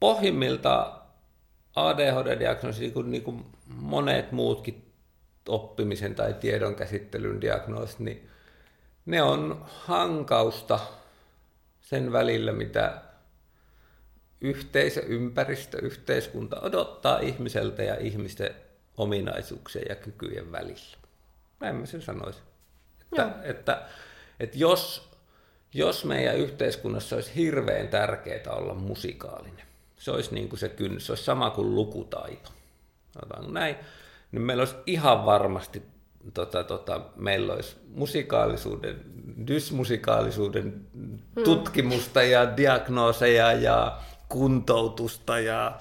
pohjimmilta ADHD-diagnoosi, niin kuin, niin kuin monet muutkin oppimisen tai tiedon käsittelyn diagnoosit, niin ne on hankausta sen välillä, mitä yhteisö, ympäristö, yhteiskunta odottaa ihmiseltä ja ihmisten ominaisuuksien ja kykyjen välillä. Näin mä sen sanoisin. Että, että, että jos, jos meidän yhteiskunnassa olisi hirveän tärkeää olla musikaalinen, se olisi niin kuin se kynnys, se olisi sama kuin lukutaito. Sanotaanko näin, niin meillä olisi ihan varmasti tota, tota, meillä olisi musikaalisuuden, dysmusikaalisuuden hmm. tutkimusta ja diagnooseja ja kuntoutusta ja,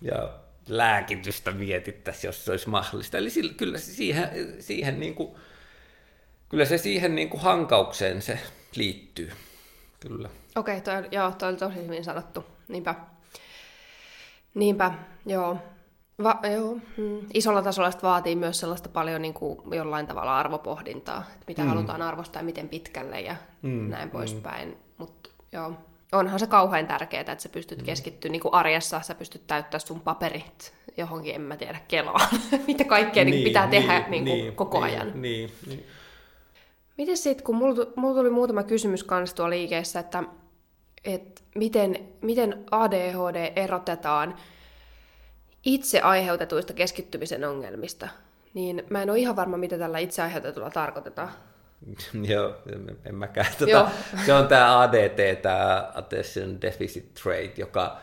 ja lääkitystä mietittäisiin, jos se olisi mahdollista. Eli sillä, kyllä siihen, siihen niin kuin, kyllä se siihen niin kuin hankaukseen se liittyy. Kyllä. Okei, okay, toi, joo, toi oli tosi hyvin sanottu. Niinpä. Niinpä, joo. Va, joo. Mm. Isolla tasolla vaatii myös sellaista paljon niin kuin jollain tavalla arvopohdintaa, että mitä mm. halutaan arvostaa ja miten pitkälle ja mm. näin poispäin. Mm. Mutta joo, onhan se kauhean tärkeää, että sä pystyt mm. keskittyä niin kuin arjessa, sä pystyt täyttää sun paperit johonkin, en mä tiedä, kelaa. (laughs) mitä kaikkea niin, niin pitää niin, tehdä niin, niin, koko niin, ajan. Niin, niin. Miten sitten, kun mulla, mulla tuli muutama kysymys kanssa tuolla liikeessä, että, että miten, miten ADHD erotetaan itse aiheutetuista keskittymisen ongelmista, niin mä en ole ihan varma, mitä tällä itse aiheutetulla tarkoitetaan. (laughs) Joo, en mäkään. Tuota, se on tämä ADT, tämä Attention Deficit Trait, joka,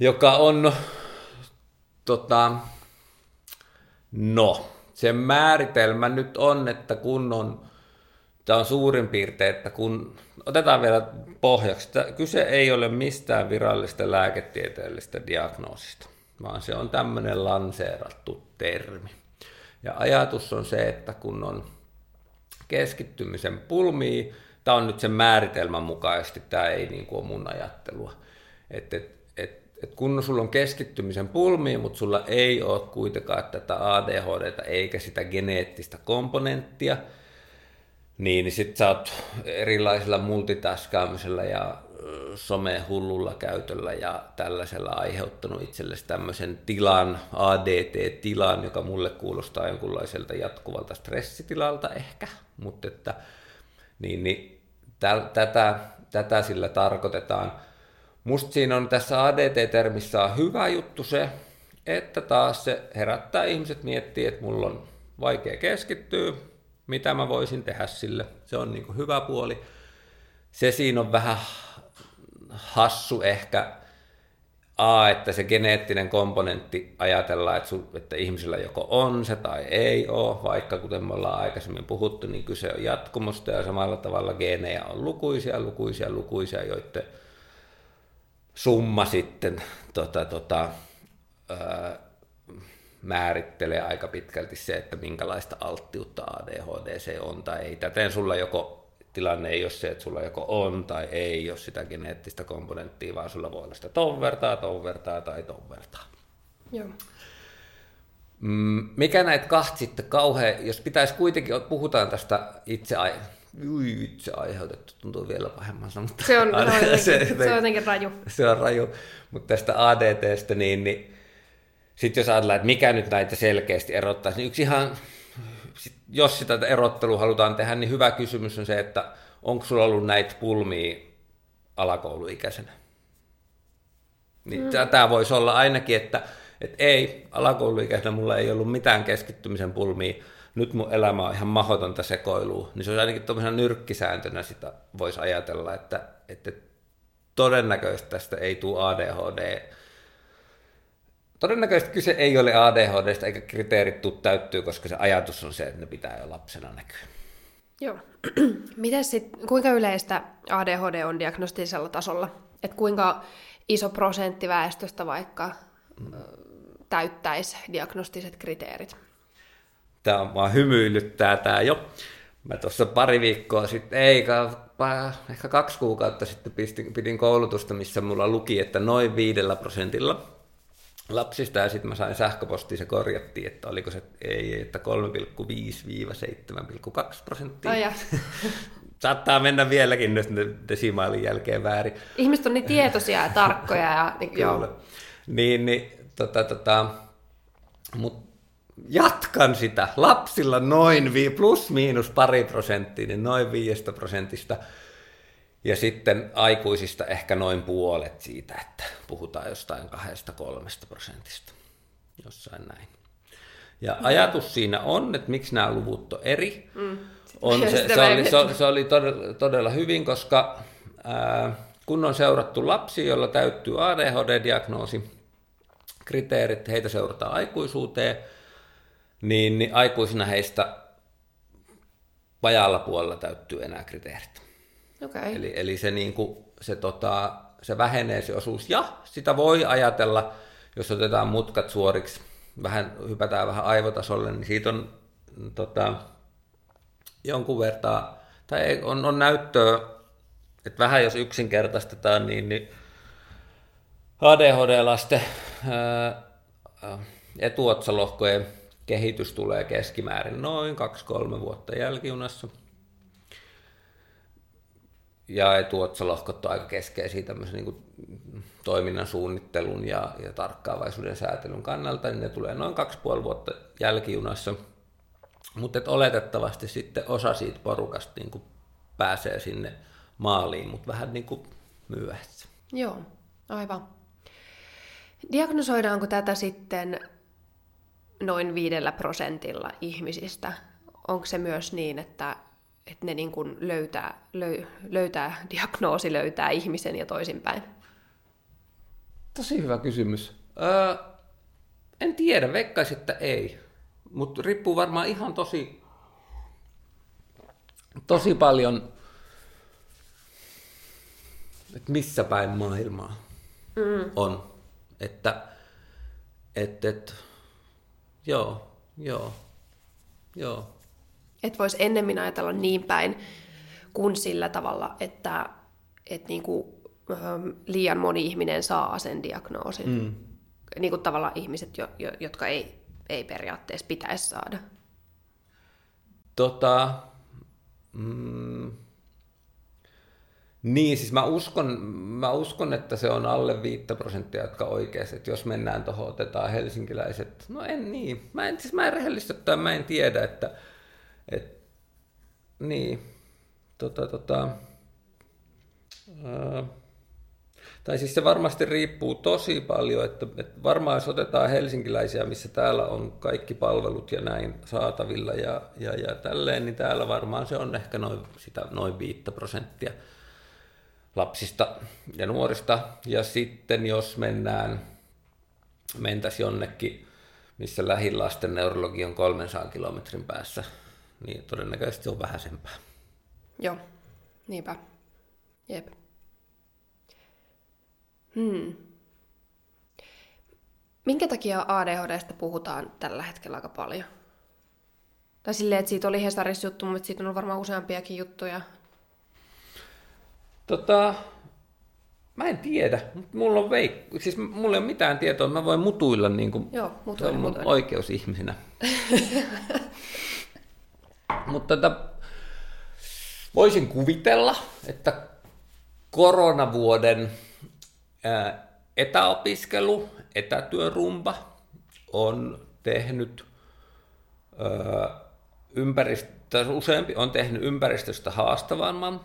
joka on, tota, no, sen määritelmä nyt on, että kun on, tämä on suurin piirtein, että kun, otetaan vielä pohjaksi, että kyse ei ole mistään virallista lääketieteellisestä diagnoosista, vaan se on tämmöinen lanseerattu termi. Ja ajatus on se, että kun on keskittymisen pulmia. Tämä on nyt sen määritelmän mukaisesti, tämä ei niin kuin ole mun ajattelua. Että et, et, kun sulla on keskittymisen pulmia, mutta sulla ei ole kuitenkaan tätä ADHD eikä sitä geneettistä komponenttia, niin, niin sitten sä oot erilaisilla multitaskaamisella ja somehullulla käytöllä ja tällaisella aiheuttanut itsellesi tämmöisen tilan, ADT-tilan, joka mulle kuulostaa jonkunlaiselta jatkuvalta stressitilalta ehkä, mutta että niin, niin tä, tätä, tätä sillä tarkoitetaan. Musta siinä on tässä ADT-termissä on hyvä juttu se, että taas se herättää ihmiset miettiä, että mulla on vaikea keskittyä, mitä mä voisin tehdä sille. Se on niin hyvä puoli. Se siinä on vähän hassu ehkä, A, että se geneettinen komponentti ajatellaan, että, sun, että ihmisellä joko on se tai ei ole, vaikka kuten me ollaan aikaisemmin puhuttu, niin kyse on jatkumosta ja samalla tavalla geenejä on lukuisia, lukuisia, lukuisia, joiden summa sitten tota, tota, ää, määrittelee aika pitkälti se, että minkälaista alttiutta ADHD se on tai ei. Täten sulla joko tilanne ei ole se, että sulla joko on tai ei ole sitä geneettistä komponenttia, vaan sulla voi olla sitä ton vertaa, ton vertaa tai ton vertaa. Joo. Mm, mikä näitä kahta sitten kauhean, jos pitäisi kuitenkin, puhutaan tästä itse, ui, itse aiheutettu, tuntuu vielä pahemmalta. Mutta se, on, (laughs) no, se, se, se on jotenkin raju. Se on raju, mutta tästä ADTstä, niin, niin sitten jos ajatellaan, että mikä nyt näitä selkeästi erottaisi, niin yksi ihan sit, jos sitä erottelua halutaan tehdä, niin hyvä kysymys on se, että onko sulla ollut näitä pulmia alakouluikäisenä? Niin mm. Tämä voisi olla ainakin, että, että ei, alakouluikäisenä mulla ei ollut mitään keskittymisen pulmia, nyt mun elämä on ihan mahdotonta sekoilua, niin se olisi ainakin tuollaisena nyrkkisääntönä sitä voisi ajatella, että, että todennäköisesti tästä ei tule ADHD. Todennäköisesti kyse ei ole ADHDsta eikä kriteerit tuu täyttyy, koska se ajatus on se, että ne pitää jo lapsena näkyä. Joo. (clears throat) Mites sit, kuinka yleistä ADHD on diagnostisella tasolla? Et kuinka iso prosentti väestöstä vaikka mm. täyttäisi diagnostiset kriteerit? Tämä on vaan hymyilyttää tämä jo. Mä tuossa pari viikkoa sitten, ei, ehkä kaksi kuukautta sitten pistin, pidin koulutusta, missä mulla luki, että noin viidellä prosentilla lapsista, ja sitten mä sain sähköpostia, se korjattiin, että oliko se ei, että 3,5-7,2 prosenttia. Oh, (laughs) Saattaa mennä vieläkin nyt desimaalin jälkeen väärin. Ihmiset on niin tietoisia ja tarkkoja. Ja, (laughs) niin, joo. Niin, niin tota, tota, mutta jatkan sitä. Lapsilla noin vi, plus miinus pari prosenttia, niin noin viiestä prosentista. Ja sitten aikuisista ehkä noin puolet siitä, että puhutaan jostain kahdesta kolmesta prosentista. Jossain näin. Ja mm. ajatus siinä on, että miksi nämä luvut on eri. Mm. On, (laughs) se, se, oli, se, se oli todella, todella hyvin, koska ää, kun on seurattu lapsi, jolla täyttyy ADHD-diagnoosi, kriteerit, heitä seurataan aikuisuuteen, niin, niin aikuisina heistä vajalla puolella täyttyy enää kriteerit. Okay. Eli, eli se, niin kuin, se, tota, se vähenee se osuus. Ja sitä voi ajatella, jos otetaan mutkat suoriksi, vähän, hypätään vähän aivotasolle, niin siitä on tota, jonkun vertaa, tai on, on näyttöä, että vähän jos yksinkertaistetaan, niin, niin ADHD-lasten etuotsalohkojen kehitys tulee keskimäärin noin 2-3 vuotta jälkijunassa – ja etuotsalohkot on aika keskeisiä tämmöisen niin toiminnan suunnittelun ja, ja tarkkaavaisuuden säätelyn kannalta, niin ne tulee noin kaksi puoli vuotta jälkijunassa. Mutta oletettavasti sitten osa siitä porukasta niin kuin pääsee sinne maaliin, mutta vähän niin kuin myöhässä. Joo, aivan. Diagnosoidaanko tätä sitten noin viidellä prosentilla ihmisistä? Onko se myös niin, että että ne niin kuin löytää, löy, löytää, diagnoosi löytää ihmisen ja toisinpäin? Tosi hyvä kysymys. Öö, en tiedä, veikkaisin, että ei. Mutta riippuu varmaan ihan tosi, tosi paljon, että missä päin maailmaa mm. on. Että, et, et, joo, joo, joo. Että voisi ennemmin ajatella niin päin kuin sillä tavalla, että, että niin kuin, ähm, liian moni ihminen saa sen diagnoosin. Mm. Niin kuin tavallaan ihmiset, jo, jo, jotka ei, ei periaatteessa pitäisi saada. Tota, mm, niin, siis mä uskon, mä uskon, että se on alle 5 prosenttia, jotka oikeasti, että jos mennään tuohon, otetaan helsinkiläiset, no en niin, mä en, siis mä en rehellisesti mä en tiedä, että et, niin, tota, tota, ää, tai siis se varmasti riippuu tosi paljon, että, että varmaan jos otetaan helsinkiläisiä, missä täällä on kaikki palvelut ja näin saatavilla ja, ja, ja tälleen, niin täällä varmaan se on ehkä noin, sitä, noin 5 prosenttia lapsista ja nuorista. Ja sitten jos mennään, mentäisiin jonnekin, missä lähilasten neurologi on 300 kilometrin päässä niin todennäköisesti se on vähäisempää. Joo, niinpä. Jep. Hmm. Minkä takia ADHDsta puhutaan tällä hetkellä aika paljon? Tai silleen, että siitä oli Hesarissa juttu, mutta siitä on varmaan useampiakin juttuja. Tota, mä en tiedä. Mulla on veik... siis mulla ei ole mitään tietoa, mä voin mutuilla niin kuin... Joo, mutuilla, mutuilla. oikeus ihmisenä. (laughs) Mutta tätä, voisin kuvitella, että koronavuoden etäopiskelu, etätyörumba on tehnyt ympäristö, useampi on tehnyt ympäristöstä haastavamman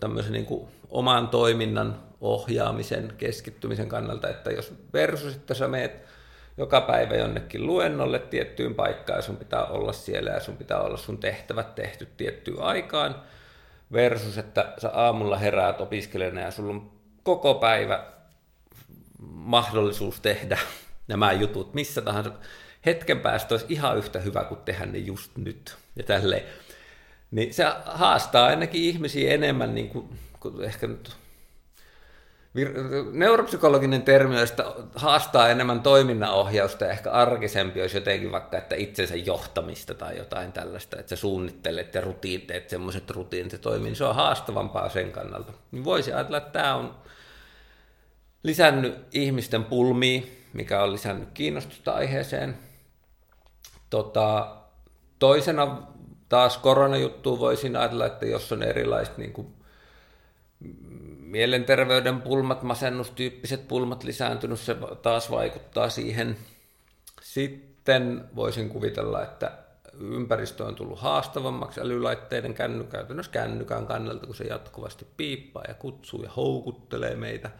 tämmöisen niin kuin oman toiminnan ohjaamisen, keskittymisen kannalta, että jos versus, että sä meet joka päivä jonnekin luennolle tiettyyn paikkaan ja sun pitää olla siellä ja sun pitää olla sun tehtävät tehty tiettyyn aikaan versus, että sä aamulla heräät opiskelijana ja sulla on koko päivä mahdollisuus tehdä nämä jutut missä tahansa. Hetken päästä olisi ihan yhtä hyvä kuin tehdä ne just nyt ja tälleen. Niin se haastaa ainakin ihmisiä enemmän, niin kuin, kuin ehkä nyt neuropsykologinen termi, josta haastaa enemmän toiminnanohjausta ja ehkä arkisempi olisi jotenkin vaikka, että itsensä johtamista tai jotain tällaista, että sä suunnittelet ja rutiinteet, semmoiset rutiinit se toimii, niin se on haastavampaa sen kannalta. Niin voisi ajatella, että tämä on lisännyt ihmisten pulmia, mikä on lisännyt kiinnostusta aiheeseen. Tota, toisena taas koronajuttu voisin ajatella, että jos on erilaiset niin kuin mielenterveyden pulmat, masennustyyppiset pulmat lisääntynyt, se taas vaikuttaa siihen. Sitten voisin kuvitella, että ympäristö on tullut haastavammaksi älylaitteiden känny, käytännössä kännykän kannalta, kun se jatkuvasti piippaa ja kutsuu ja houkuttelee meitä.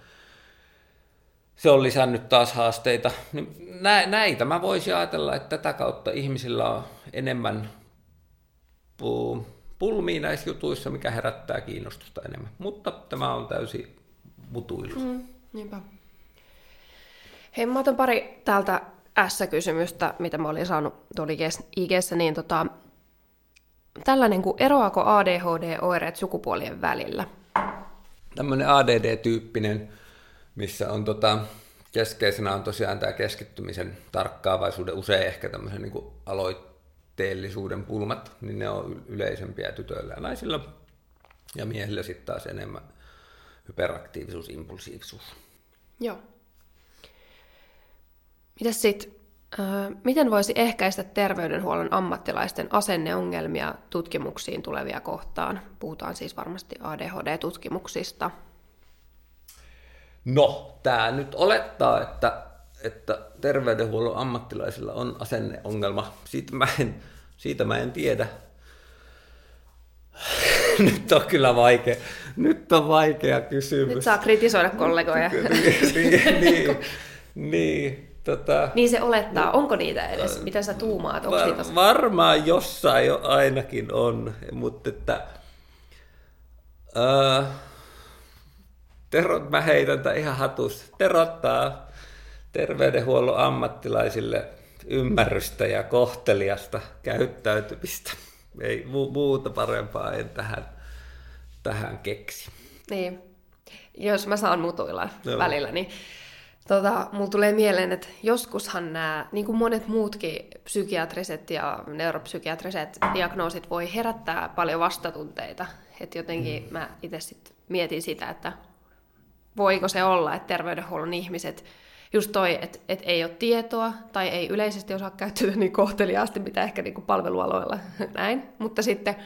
Se on lisännyt taas haasteita. Niin näitä mä voisin ajatella, että tätä kautta ihmisillä on enemmän pulmiin näissä jutuissa, mikä herättää kiinnostusta enemmän. Mutta tämä on täysin mutuilu. Mm, niinpä. Hei, mä otan pari täältä S-kysymystä, mitä mä olin saanut tuolla IGssä, niin tota, tällainen kuin eroako ADHD-oireet sukupuolien välillä? Tämmöinen ADD-tyyppinen, missä on tota, keskeisenä on tosiaan tämä keskittymisen tarkkaavaisuuden, usein ehkä tämmöisen niin aloit, suhteellisuuden pulmat, niin ne on yleisempiä tytöillä ja naisilla. Ja miehillä sitten taas enemmän hyperaktiivisuus, impulsiivisuus. Joo. Mitäs sitten, äh, miten voisi ehkäistä terveydenhuollon ammattilaisten asenneongelmia tutkimuksiin tulevia kohtaan? Puhutaan siis varmasti ADHD-tutkimuksista. No, tämä nyt olettaa, että että terveydenhuollon ammattilaisilla on asenneongelma. Siitä mä en, siitä mä en tiedä. (laughs) Nyt on kyllä vaikea. Nyt on vaikea kysymys. Nyt saa kritisoida kollegoja. (laughs) niin, niin, niin, niin, tota, niin se olettaa. Onko niitä edes? Mitä sä tuumaat? Onko var, niitä... Varmaan jossain jo ainakin on, mutta että... Uh, terot, mä heitän tämän ihan hatusta. Terottaa terveydenhuollon ammattilaisille ymmärrystä ja kohteliasta käyttäytymistä. Ei muuta parempaa en tähän, tähän keksi. Niin, jos mä saan mutuilla no. välillä, niin tota, mulla tulee mieleen, että joskushan nämä, niin kuin monet muutkin psykiatriset ja neuropsykiatriset diagnoosit voi herättää paljon vastatunteita. Että jotenkin mm. mä itse sitten mietin sitä, että voiko se olla, että terveydenhuollon ihmiset just toi, että et ei ole tietoa tai ei yleisesti osaa käyttää niin kohteliaasti, mitä ehkä niin kuin palvelualoilla (laughs) näin, mutta sitten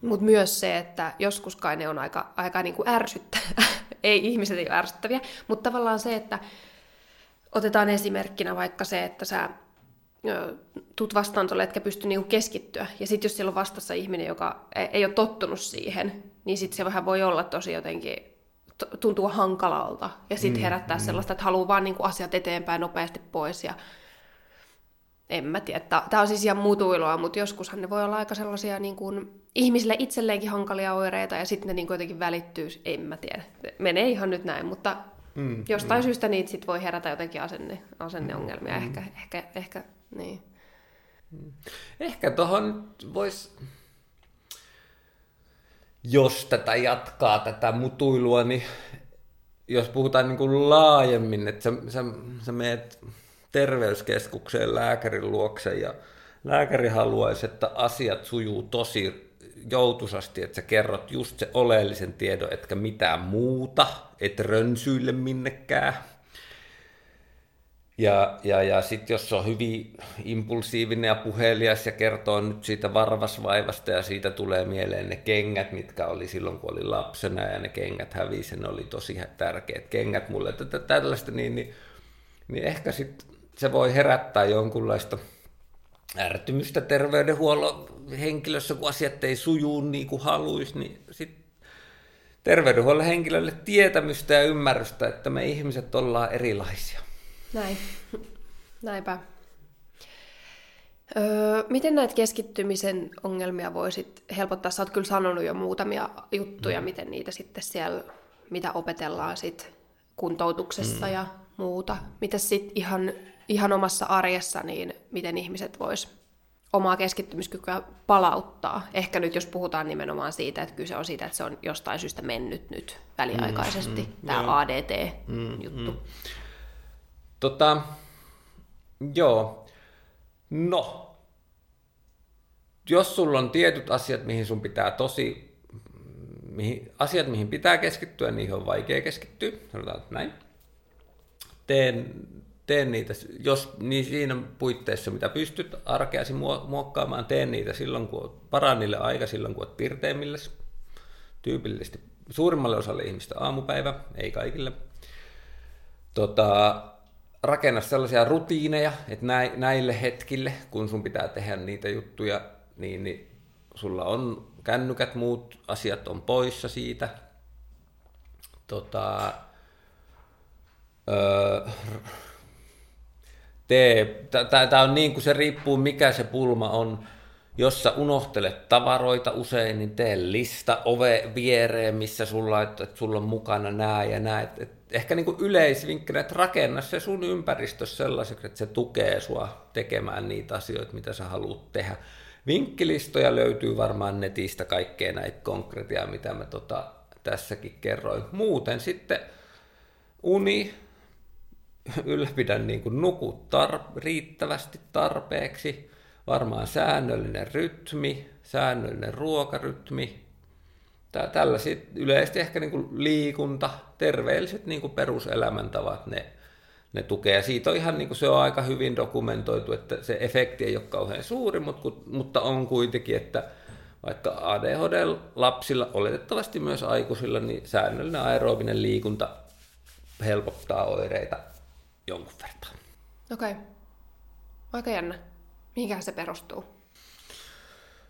mutta myös se, että joskus kai ne on aika, aika niin kuin ärsyttäviä. (laughs) ei ihmiset ei ole ärsyttäviä, mutta tavallaan se, että otetaan esimerkkinä vaikka se, että sä tuut vastaan tuolle, etkä pysty niinku keskittyä. Ja sitten jos siellä on vastassa ihminen, joka ei ole tottunut siihen, niin sitten se vähän voi olla tosi jotenkin tuntuu hankalalta ja sitten mm, herättää mm. sellaista, että haluaa vaan niin kuin asiat eteenpäin nopeasti pois ja en mä tiedä. Tämä on siis ihan mutuiloa, mutta joskushan ne voi olla aika sellaisia niin kuin, ihmisille itselleenkin hankalia oireita ja sitten ne niin jotenkin välittyy, en mä tiedä. Menee ihan nyt näin, mutta mm, jostain mm. syystä niitä sit voi herätä jotenkin asenne, asenneongelmia. Mm. Ehkä, ehkä, ehkä, niin. Ehkä tuohon voisi jos tätä jatkaa, tätä mutuilua, niin jos puhutaan niin kuin laajemmin, että sä, sä, sä meet terveyskeskukseen lääkärin luokse ja lääkäri haluaisi, että asiat sujuu tosi joutusasti, että sä kerrot just se oleellisen tiedon, etkä mitään muuta, et rönsyille minnekään, ja, ja, ja sitten jos on hyvin impulsiivinen ja puhelias ja kertoo nyt siitä varvasvaivasta ja siitä tulee mieleen ne kengät, mitkä oli silloin kun oli lapsena ja ne kengät hävisi, ne oli tosi tärkeät kengät mulle. Tätä, tällaista, niin, niin, niin ehkä sit se voi herättää jonkunlaista ärtymystä terveydenhuollon henkilössä, kun asiat ei sujuu niin kuin haluaisi, niin sitten terveydenhuollon henkilölle tietämystä ja ymmärrystä, että me ihmiset ollaan erilaisia. Näin. Näinpä. Öö, miten näitä keskittymisen ongelmia voisit helpottaa? Sä oot kyllä sanonut jo muutamia juttuja, mm. miten niitä sitten siellä, mitä opetellaan sit kuntoutuksessa mm. ja muuta. Miten sitten ihan, ihan omassa arjessa, niin miten ihmiset vois omaa keskittymiskykyä palauttaa? Ehkä nyt jos puhutaan nimenomaan siitä, että kyse on siitä, että se on jostain syystä mennyt nyt väliaikaisesti, mm, mm, tämä ADT-juttu. Mm, mm. Tota, joo, No, jos sulla on tietyt asiat, mihin sun pitää tosi, mihin, asiat, mihin pitää keskittyä, niihin on vaikea keskittyä, sanotaan näin. Teen, teen niitä, jos niin siinä puitteissa, mitä pystyt arkeasi muokkaamaan, teen niitä silloin, kun olet parannille aika, silloin, kun pirteimmille, tyypillisesti suurimmalle osalle ihmistä aamupäivä, ei kaikille. Tota, rakenna sellaisia rutiineja, että näille hetkille, kun sun pitää tehdä niitä juttuja, niin, niin sulla on kännykät, muut asiat on poissa siitä. Tota, öö, tämä on niin kuin se riippuu mikä se pulma on. Jos sä unohtelet tavaroita usein, niin tee lista ove viereen, missä sulla, että sulla on mukana nää ja nää. Et, et ehkä niin yleisvinkkinä, että rakenna se sun ympäristö sellaiseksi, että se tukee sua tekemään niitä asioita, mitä sä haluat tehdä. Vinkkilistoja löytyy varmaan netistä kaikkea näitä konkreettia, mitä mä tota, tässäkin kerroin. Muuten sitten uni, ylläpidän niin kuin nukut tar- riittävästi tarpeeksi, varmaan säännöllinen rytmi, säännöllinen ruokarytmi, tällaiset yleisesti ehkä niin kuin liikunta, terveelliset niin kuin peruselämäntavat, ne, ne tukee. Siitä on ihan niin kuin se on aika hyvin dokumentoitu, että se efekti ei ole kauhean suuri, mutta, mutta on kuitenkin, että vaikka ADHD-lapsilla, oletettavasti myös aikuisilla, niin säännöllinen aerobinen liikunta helpottaa oireita jonkun verran. Okei. Okay. Aika jännä. Mihinkähän se perustuu?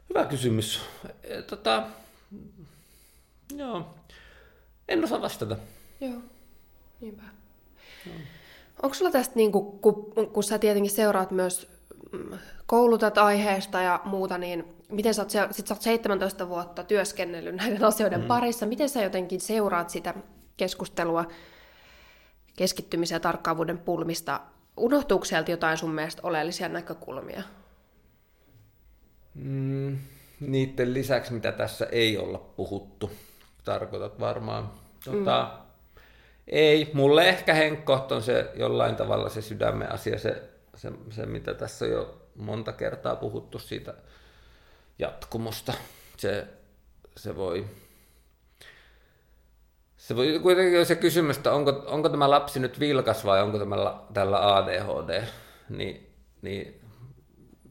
Hyvä kysymys. Tota, Joo. En osaa vastata. Joo, niinpä. Joo. Onko sulla tästä, niin kun, kun, kun sä tietenkin seuraat myös, mm, koulutat aiheesta ja muuta, niin miten sä oot, sit sä oot 17 vuotta työskennellyt näiden asioiden mm. parissa, miten sä jotenkin seuraat sitä keskustelua keskittymisen ja tarkkaavuuden pulmista? Unohtuuko sieltä jotain sun mielestä oleellisia näkökulmia? Mm, niiden lisäksi, mitä tässä ei olla puhuttu tarkoitat varmaan. Tota, mm. Ei, mulle ehkä Henkko on se jollain tavalla se sydämen asia, se, se, se mitä tässä on jo monta kertaa puhuttu siitä jatkumosta. Se, se voi se voi kuitenkin se kysymys, että onko, onko tämä lapsi nyt vilkas vai onko tämä tällä ADHD, niin, niin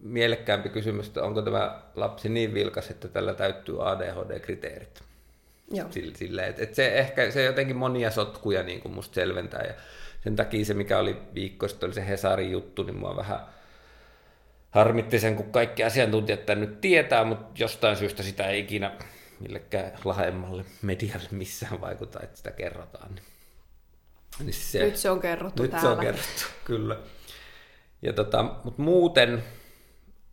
mielekkäämpi kysymys, että onko tämä lapsi niin vilkas, että tällä täyttyy ADHD-kriteerit. Joo. Sille, että, että se ehkä se jotenkin monia sotkuja niin kuin musta selventää ja sen takia se, mikä oli viikko sitten, oli se Hesarin juttu, niin mua vähän harmitti sen, kun kaikki asiantuntijat tämän nyt tietää, mutta jostain syystä sitä ei ikinä millekään laajemmalle medialle missään vaikuta, että sitä kerrotaan. Niin, niin se, nyt se on kerrottu nyt täällä. se on kerrottu, kyllä. Ja tota, mutta muuten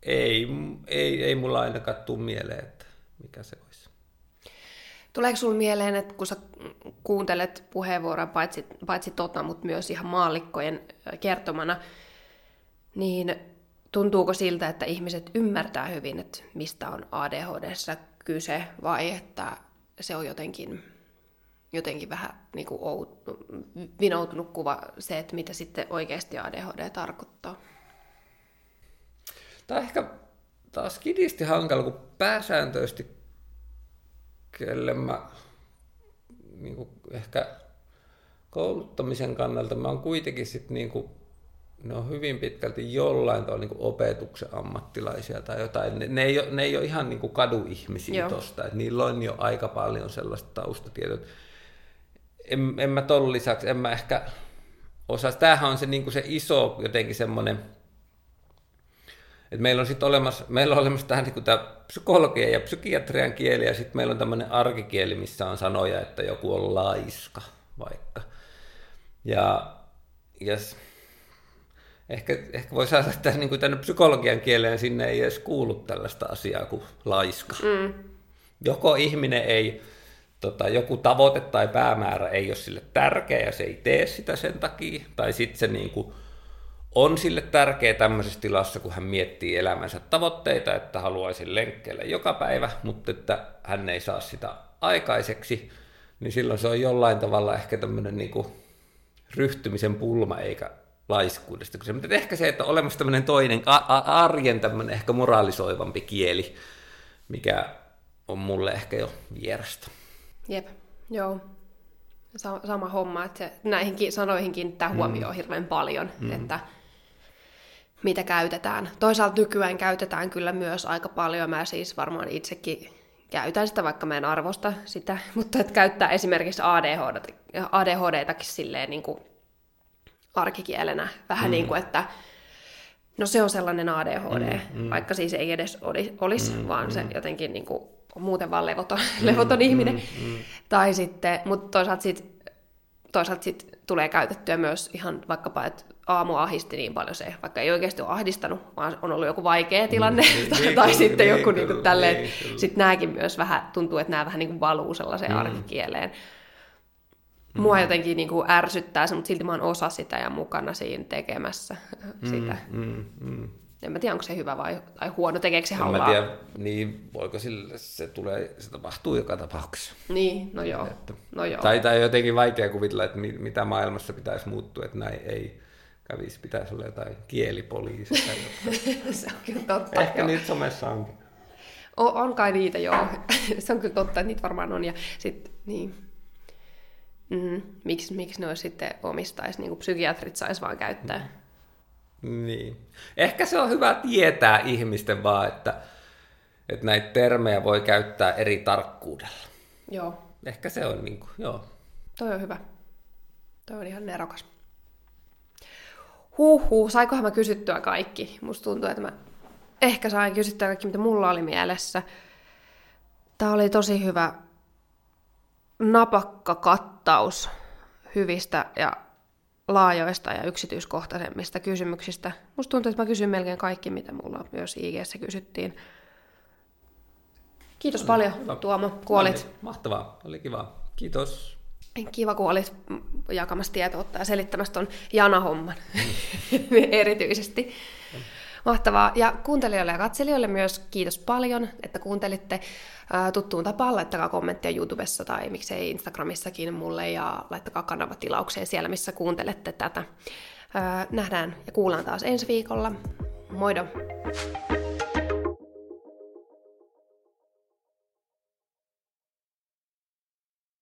ei, ei, ei mulla ainakaan tule mieleen, että mikä se olisi. Tuleeko sinulle mieleen, että kun sä kuuntelet puheenvuoroa paitsi, paitsi tota, mutta myös ihan maallikkojen kertomana, niin tuntuuko siltä, että ihmiset ymmärtää hyvin, että mistä on ADHDssä kyse, vai että se on jotenkin, jotenkin vähän niin kuin out, vinoutunut kuva se, että mitä sitten oikeasti ADHD tarkoittaa? Tämä on ehkä taas kidisti hankala, kun pääsääntöisesti kelle mä niin kuin ehkä kouluttamisen kannalta mä oon kuitenkin sit niin kuin, ne on hyvin pitkälti jollain tavalla niin opetuksen ammattilaisia tai jotain. Ne, ne, ei, ole, ne ei ole ihan niin kuin kaduihmisiä tuosta, että niillä on jo aika paljon sellaista taustatietoa. En, en mä ton lisäksi, en mä ehkä osaa. Tämähän on se, niin kuin se iso jotenkin semmoinen et meillä on sitten olemassa, meillä on olemassa tähän niin tämä psykologia ja psykiatrian kieli, ja sitten meillä on tämmöinen arkikieli, missä on sanoja, että joku on laiska vaikka. Ja, yes. Ehkä, ehkä voisi ajatella, että niin tänne psykologian kieleen sinne ei edes kuulu tällaista asiaa kuin laiska. Mm. Joko ihminen ei, tota, joku tavoite tai päämäärä ei ole sille tärkeä ja se ei tee sitä sen takia, tai sitten se niin kuin, on sille tärkeä tämmöisessä tilassa, kun hän miettii elämänsä tavoitteita, että haluaisi lenkkeellä joka päivä, mutta että hän ei saa sitä aikaiseksi, niin silloin se on jollain tavalla ehkä tämmöinen niin kuin ryhtymisen pulma eikä laiskuudesta kyse. Mutta ehkä se, että on olemassa tämmöinen toinen arjen tämmöinen ehkä moraalisoivampi kieli, mikä on mulle ehkä jo vierasta. Jep, joo. Sama homma, että se, näihin sanoihin kiinnittää huomioon mm. hirveän paljon, mm. että mitä käytetään. Toisaalta nykyään käytetään kyllä myös aika paljon. Mä siis varmaan itsekin käytän sitä, vaikka mä en arvosta sitä, (laughs) mutta että käyttää esimerkiksi ADHD, ADHDtakin silleen niin kuin arkikielenä. Vähän mm. niin kuin, että no se on sellainen ADHD, mm, mm. vaikka siis ei edes olisi, mm, vaan mm. se jotenkin niin kuin, on muuten vaan levoton, mm, (laughs) levoton mm, ihminen. Mm, Tai sitten, mutta toisaalta sitten toisaalta sit tulee käytettyä myös ihan vaikkapa, että aamu ahisti niin paljon se, vaikka ei oikeasti ole ahdistanut, vaan on ollut joku vaikea tilanne, mm, (laughs) tai, niin, tai niin, sitten niin, joku niin, niin tälleen, niin, sitten nämäkin myös vähän, tuntuu, että nämä vähän niin kuin valuu sellaiseen mm. arkikieleen. Mua mm. jotenkin niin kuin ärsyttää se, mutta silti mä oon osa sitä ja mukana siinä tekemässä mm, sitä. Mm, mm. En mä tiedä, onko se hyvä vai tai huono, tekeekö se hallaa. En mä tiedä, niin voiko sille, se tulee, se tapahtuu joka tapauksessa. Niin, no joo. Että, no joo. Tai, tai jotenkin vaikea kuvitella, että mitä maailmassa pitäisi muuttua, että näin ei kävisi, pitäisi olla jotain kielipoliisia. (laughs) se on kyllä totta. Ehkä joo. niitä somessa onkin. On, on kai niitä, joo. (laughs) se on kyllä totta, että niitä varmaan on. Ja sit, niin, Mm, miksi, miksi ne olisi sitten omistaisi, niin kuin psykiatrit saisi vaan käyttää. Niin. Ehkä se on hyvä tietää ihmisten vaan, että, että näitä termejä voi käyttää eri tarkkuudella. Joo. Ehkä se on niin kuin, joo. Toi on hyvä. Toi on ihan nerokas. Huhhuh, saikohan mä kysyttyä kaikki? Musta tuntuu, että mä ehkä sain kysyttyä kaikki, mitä mulla oli mielessä. Tää oli tosi hyvä napakka kattaus hyvistä ja laajoista ja yksityiskohtaisemmista kysymyksistä. Musta tuntuu, että mä kysyn melkein kaikki, mitä mulla myös ig kysyttiin. Kiitos paljon, hyvä. Tuomo, kuolit. Niin, mahtavaa, oli kiva. Kiitos. Kiva, kun olit jakamassa tietoutta ja selittämässä tuon Jana-homman (laughs) erityisesti. Mahtavaa. Ja kuuntelijoille ja katselijoille myös kiitos paljon, että kuuntelitte tuttuun tapaan. Laittakaa kommentteja YouTubessa tai miksei Instagramissakin mulle ja laittakaa kanava tilaukseen siellä, missä kuuntelette tätä. Nähdään ja kuullaan taas ensi viikolla. Moido!